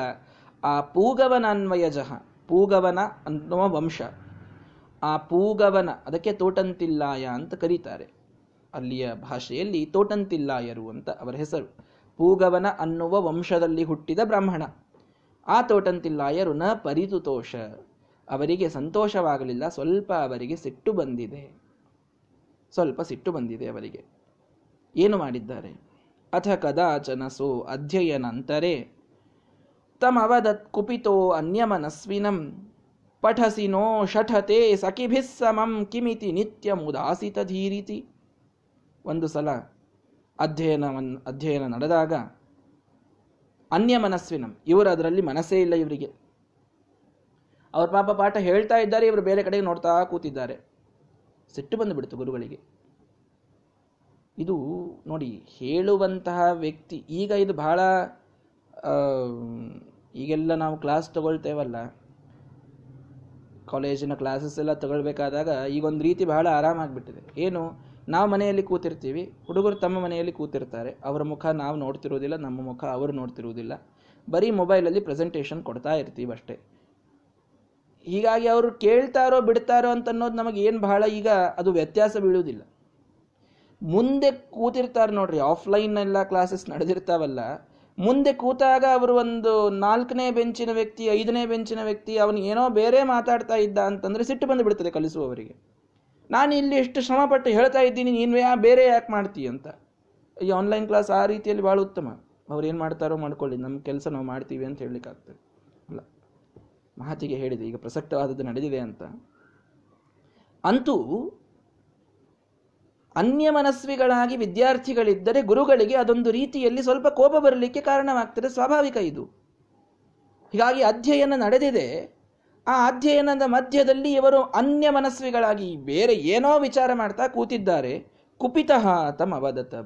ಆ ಪೂಗವನ ಅನ್ವಯಜಃ ಪೂಗವನ ಅನ್ನುವ ವಂಶ, ಆ ಪೂಗವನ, ಅದಕ್ಕೆ ತೋಟಂತಿಲ್ಲಾಯ ಅಂತ ಕರೀತಾರೆ. ಅಲ್ಲಿಯ ಭಾಷೆಯಲ್ಲಿ ತೋಟಂತಿಲ್ಲಾಯರು ಅಂತ ಅವರ ಹೆಸರು. ಪೂಗವನ ಅನ್ನುವ ವಂಶದಲ್ಲಿ ಹುಟ್ಟಿದ ಬ್ರಾಹ್ಮಣ. ಆ ತೋಟಂತಿಲ್ಲಾಯರು ನ ಪರಿತುತೋಷ. ಅವರಿಗೆ ಸಂತೋಷವಾಗಲಿಲ್ಲ, ಸ್ವಲ್ಪ ಅವರಿಗೆ ಸಿಟ್ಟು ಬಂದಿದೆ. ಸ್ವಲ್ಪ ಸಿಟ್ಟು ಬಂದಿದೆ ಅವರಿಗೆ. ಏನು ಮಾಡಿದ್ದಾರೆ? ಅಥ ಕದಾಚನ ಸೋ ಅಧ್ಯಯನಂತರೇ ತಮವದತ್ ಕುಪಿತೋ ಅನ್ಯಮನಸ್ವಿನಂ ಪಠಸಿನೋ ಶಠತೆ ಸಖಿಭಿಸ್ಸಮಂ ಕಿಮಿತಿ ನಿತ್ಯ ಮುದಾಸಿತ ಧೀರಿತಿ. ಒಂದು ಸಲ ಅಧ್ಯಯನವನ್ನು ಅಧ್ಯಯನ ನಡೆದಾಗ ಅನ್ಯ ಮನಸ್ವಿನಂ ಇವರು ಅದರಲ್ಲಿ ಮನಸ್ಸೇ ಇಲ್ಲ ಇವರಿಗೆ. ಅವ್ರ ಪಾಪ ಪಾಠ ಹೇಳ್ತಾ ಇದ್ದಾರೆ, ಇವರು ಬೇರೆ ಕಡೆಗೆ ನೋಡ್ತಾ ಕೂತಿದ್ದಾರೆ. ಸಿಟ್ಟು ಬಂದು ಗುರುಗಳಿಗೆ. ಇದು ನೋಡಿ, ಹೇಳುವಂತಹ ವ್ಯಕ್ತಿ, ಈಗ ಇದು ಬಹಳ ಈಗೆಲ್ಲ ನಾವು ಕ್ಲಾಸ್ ತಗೊಳ್ತೇವಲ್ಲ ಕಾಲೇಜಿನ ಕ್ಲಾಸಸ್ ಎಲ್ಲ ತಗೊಳ್ಬೇಕಾದಾಗ ಈಗ ಒಂದು ರೀತಿ ಬಹಳ ಆರಾಮಾಗಿಬಿಟ್ಟಿದೆ ಏನು, ನಾವು ಮನೆಯಲ್ಲಿ ಕೂತಿರ್ತೀವಿ, ಹುಡುಗರು ತಮ್ಮ ಮನೆಯಲ್ಲಿ ಕೂತಿರ್ತಾರೆ, ಅವರ ಮುಖ ನಾವು ನೋಡ್ತಿರೋದಿಲ್ಲ ನಮ್ಮ ಮುಖ ಅವರು ನೋಡ್ತಿರೋದಿಲ್ಲ ಬರೀ ಮೊಬೈಲಲ್ಲಿ ಪ್ರೆಸೆಂಟೇಷನ್ ಕೊಡ್ತಾ ಇರ್ತೀವಿ ಅಷ್ಟೇ. ಹೀಗಾಗಿ ಅವರು ಕೇಳ್ತಾರೋ ಬಿಡ್ತಾರೋ ಅಂತ ಅನ್ನೋದು ನಮಗೆ ಏನು ಬಹಳ ಈಗ ಅದು ವ್ಯತ್ಯಾಸ ಬೀಳುವುದಿಲ್ಲ. ಮುಂದೆ ಕೂತಿರ್ತಾರೆ ನೋಡ್ರಿ ಆಫ್ಲೈನ್ ಎಲ್ಲ ಕ್ಲಾಸಸ್ ನಡೆದಿರ್ತಾವಲ್ಲ, ಮುಂದೆ ಕೂತಾಗ ಅವರು ಒಂದು ನಾಲ್ಕನೇ ಬೆಂಚಿನ ವ್ಯಕ್ತಿ, ಐದನೇ ಬೆಂಚಿನ ವ್ಯಕ್ತಿ, ಅವನು ಏನೋ ಬೇರೆ ಮಾತಾಡ್ತಾ ಇದ್ದ ಅಂತಂದ್ರೆ ಸಿಟ್ಟು ಬಂದು ಬಿಡ್ತದೆ ಕಲಿಸುವವರಿಗೆ. ನಾನು ಇಲ್ಲಿ ಎಷ್ಟು ಶ್ರಮಪಟ್ಟು ಹೇಳ್ತಾ ಇದ್ದೀನಿ, ನೀನು ಯಾ ಬೇರೆ ಯಾಕೆ ಮಾಡ್ತೀಯ ಅಂತ. ಈ ಆನ್ಲೈನ್ ಕ್ಲಾಸ್ ಆ ರೀತಿಯಲ್ಲಿ ಭಾಳ ಉತ್ತಮ. ಅವ್ರು ಏನು ಮಾಡ್ತಾರೋ ಮಾಡ್ಕೊಳ್ಳಿ ನಮ್ಮ ಕೆಲಸ ನಾವು ಮಾಡ್ತೀವಿ ಅಂತ ಹೇಳಲಿಕ್ಕಾಗ್ತದೆ. ಮಾತಿಗೆ ಹೇಳಿದೆ, ಈಗ ಪ್ರಸಕ್ತವಾದದ್ದು ನಡೆದಿದೆ ಅಂತ. ಅಂತೂ ಅನ್ಯ ಮನಸ್ವಿಗಳಾಗಿ ವಿದ್ಯಾರ್ಥಿಗಳಿದ್ದರೆ ಗುರುಗಳಿಗೆ ಅದೊಂದು ರೀತಿಯಲ್ಲಿ ಸ್ವಲ್ಪ ಕೋಪ ಬರಲಿಕ್ಕೆ ಕಾರಣವಾಗ್ತದೆ, ಸ್ವಾಭಾವಿಕ ಇದು. ಹೀಗಾಗಿ ಅಧ್ಯಯನ ನಡೆದಿದೆ. ಆ ಅಧ್ಯಯನದ ಮಧ್ಯದಲ್ಲಿ ಇವರು ಅನ್ಯ ಮನಸ್ವಿಗಳಾಗಿ ಬೇರೆ ಏನೋ ವಿಚಾರ ಮಾಡ್ತಾ ಕೂತಿದ್ದಾರೆ. ಕುಪಿತಃ ತಮ್ಮ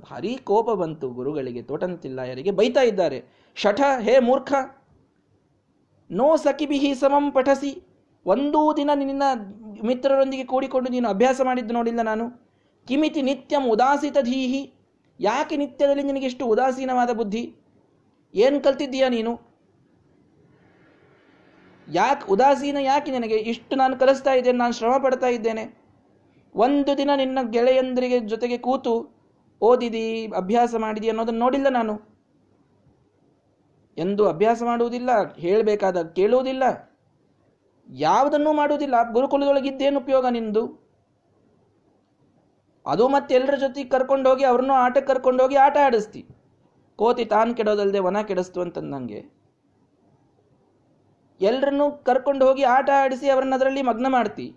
ಭಾರೀ ಕೋಪ ಬಂತು, ಗುರುಗಳಿಗೆ ತೋಟಂತಿಲ್ಲ ಯಾರಿಗೆ ಬೈತಾ ಇದ್ದಾರೆ. ಶಠ ಹೇ ಮೂರ್ಖ! ನೋ ಸಕಿಬಿಹಿ ಸಮಂ ಪಠಸಿ. ಒಂದೂ ದಿನ ನಿನ್ನ ಮಿತ್ರರೊಂದಿಗೆ ಕೂಡಿಕೊಂಡು ನೀನು ಅಭ್ಯಾಸ ಮಾಡಿದ್ದು ನೋಡಿಲ್ಲ ನಾನು. ಕಿಮಿತಿ ನಿತ್ಯಂ ಉದಾಸಿತ ಧೀಹಿ. ಯಾಕೆ ನಿತ್ಯದಲ್ಲಿ ನಿನಗೆ ಎಷ್ಟು ಉದಾಸೀನವಾದ ಬುದ್ಧಿ? ಏನು ಕಲ್ತಿದ್ದೀಯಾ ನೀನು? ಯಾಕೆ ಉದಾಸೀನ? ಯಾಕೆ ನಿನಗೆ ಇಷ್ಟು ನಾನು ಕಲಿಸ್ತಾ ಇದ್ದೇನೆ, ನಾನು ಶ್ರಮ ಪಡ್ತಾ ಇದ್ದೇನೆ? ಒಂದು ದಿನ ನಿನ್ನ ಗೆಳೆಯಂದರಿಗೆ ಜೊತೆಗೆ ಕೂತು ಓದಿದಿ, ಅಭ್ಯಾಸ ಮಾಡಿದಿ ಅನ್ನೋದನ್ನು ನೋಡಿಲ್ಲ ನಾನು. ಎಂದು ಅಭ್ಯಾಸ ಮಾಡುವುದಿಲ್ಲ, ಹೇಳಬೇಕಾದ ಕೇಳುವುದಿಲ್ಲ. ಯಾವುದನ್ನು ಮಾಡುವುದಿಲ್ಲ. ಗುರುಕುಲದೊಳಗಿದ್ದೇನು ಉಪಯೋಗ ನಿಂದು? ಅದು ಮತ್ತೆ ಎಲ್ಲರ ಜೊತೆಗೆ ಕರ್ಕೊಂಡೋಗಿ ಅವ್ರನ್ನೂ ಆಟಕ್ಕೆ ಕರ್ಕೊಂಡೋಗಿ ಆಟ ಆಡಿಸ್ತಿ. ಕೋತಿ ತಾನು ಕೆಡೋದಲ್ಲದೆ ವನ ಕೆಡಿಸ್ತು ಅಂತಂದಂಗೆ ಎಲ್ಲರನ್ನೂ ಕರ್ಕೊಂಡು ಹೋಗಿ ಆಟ ಆಡಿಸಿ ಅವ್ರನ್ನ ಅದರಲ್ಲಿ ಮಗ್ನ ಮಾಡ್ತಿ.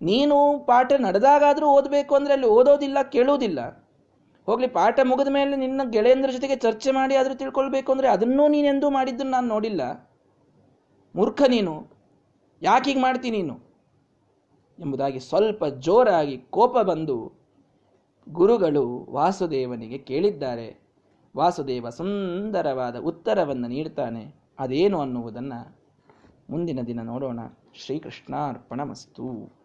ನೀನು ಪಾಠ ನಡೆದಾಗಾದರೂ ಓದಬೇಕು ಅಂದರೆ ಅಲ್ಲಿ ಓದೋದಿಲ್ಲ, ಕೇಳುವುದಿಲ್ಲ. ಹೋಗ್ಲಿ, ಪಾಠ ಮುಗಿದ ಮೇಲೆ ನಿನ್ನ ಗೆಳೆಯಂದ್ರ ಜೊತೆಗೆ ಚರ್ಚೆ ಮಾಡಿ ಆದರೂ ತಿಳ್ಕೊಳ್ಬೇಕು ಅಂದರೆ ಅದನ್ನೂ ನೀನೆಂದೂ ಮಾಡಿದ್ದನ್ನು ನಾನು ನೋಡಿಲ್ಲ. ಮೂರ್ಖ ನೀನು. ಯಾಕೀಗ ಮಾಡ್ತೀನಿ ನೀನು? ಎಂಬುದಾಗಿ ಸ್ವಲ್ಪ ಜೋರಾಗಿ ಕೋಪ ಬಂದು ಗುರುಗಳು ವಾಸುದೇವನಿಗೆ ಕೇಳಿದ್ದಾರೆ. ವಾಸುದೇವ ಸುಂದರವಾದ ಉತ್ತರವನ್ನು ನೀಡ್ತಾನೆ. ಅದೇನು ಅನ್ನುವುದನ್ನು ಮುಂದಿನ ದಿನ ನೋಡೋಣ. ಶ್ರೀಕೃಷ್ಣಾರ್ಪಣ ಮಸ್ತು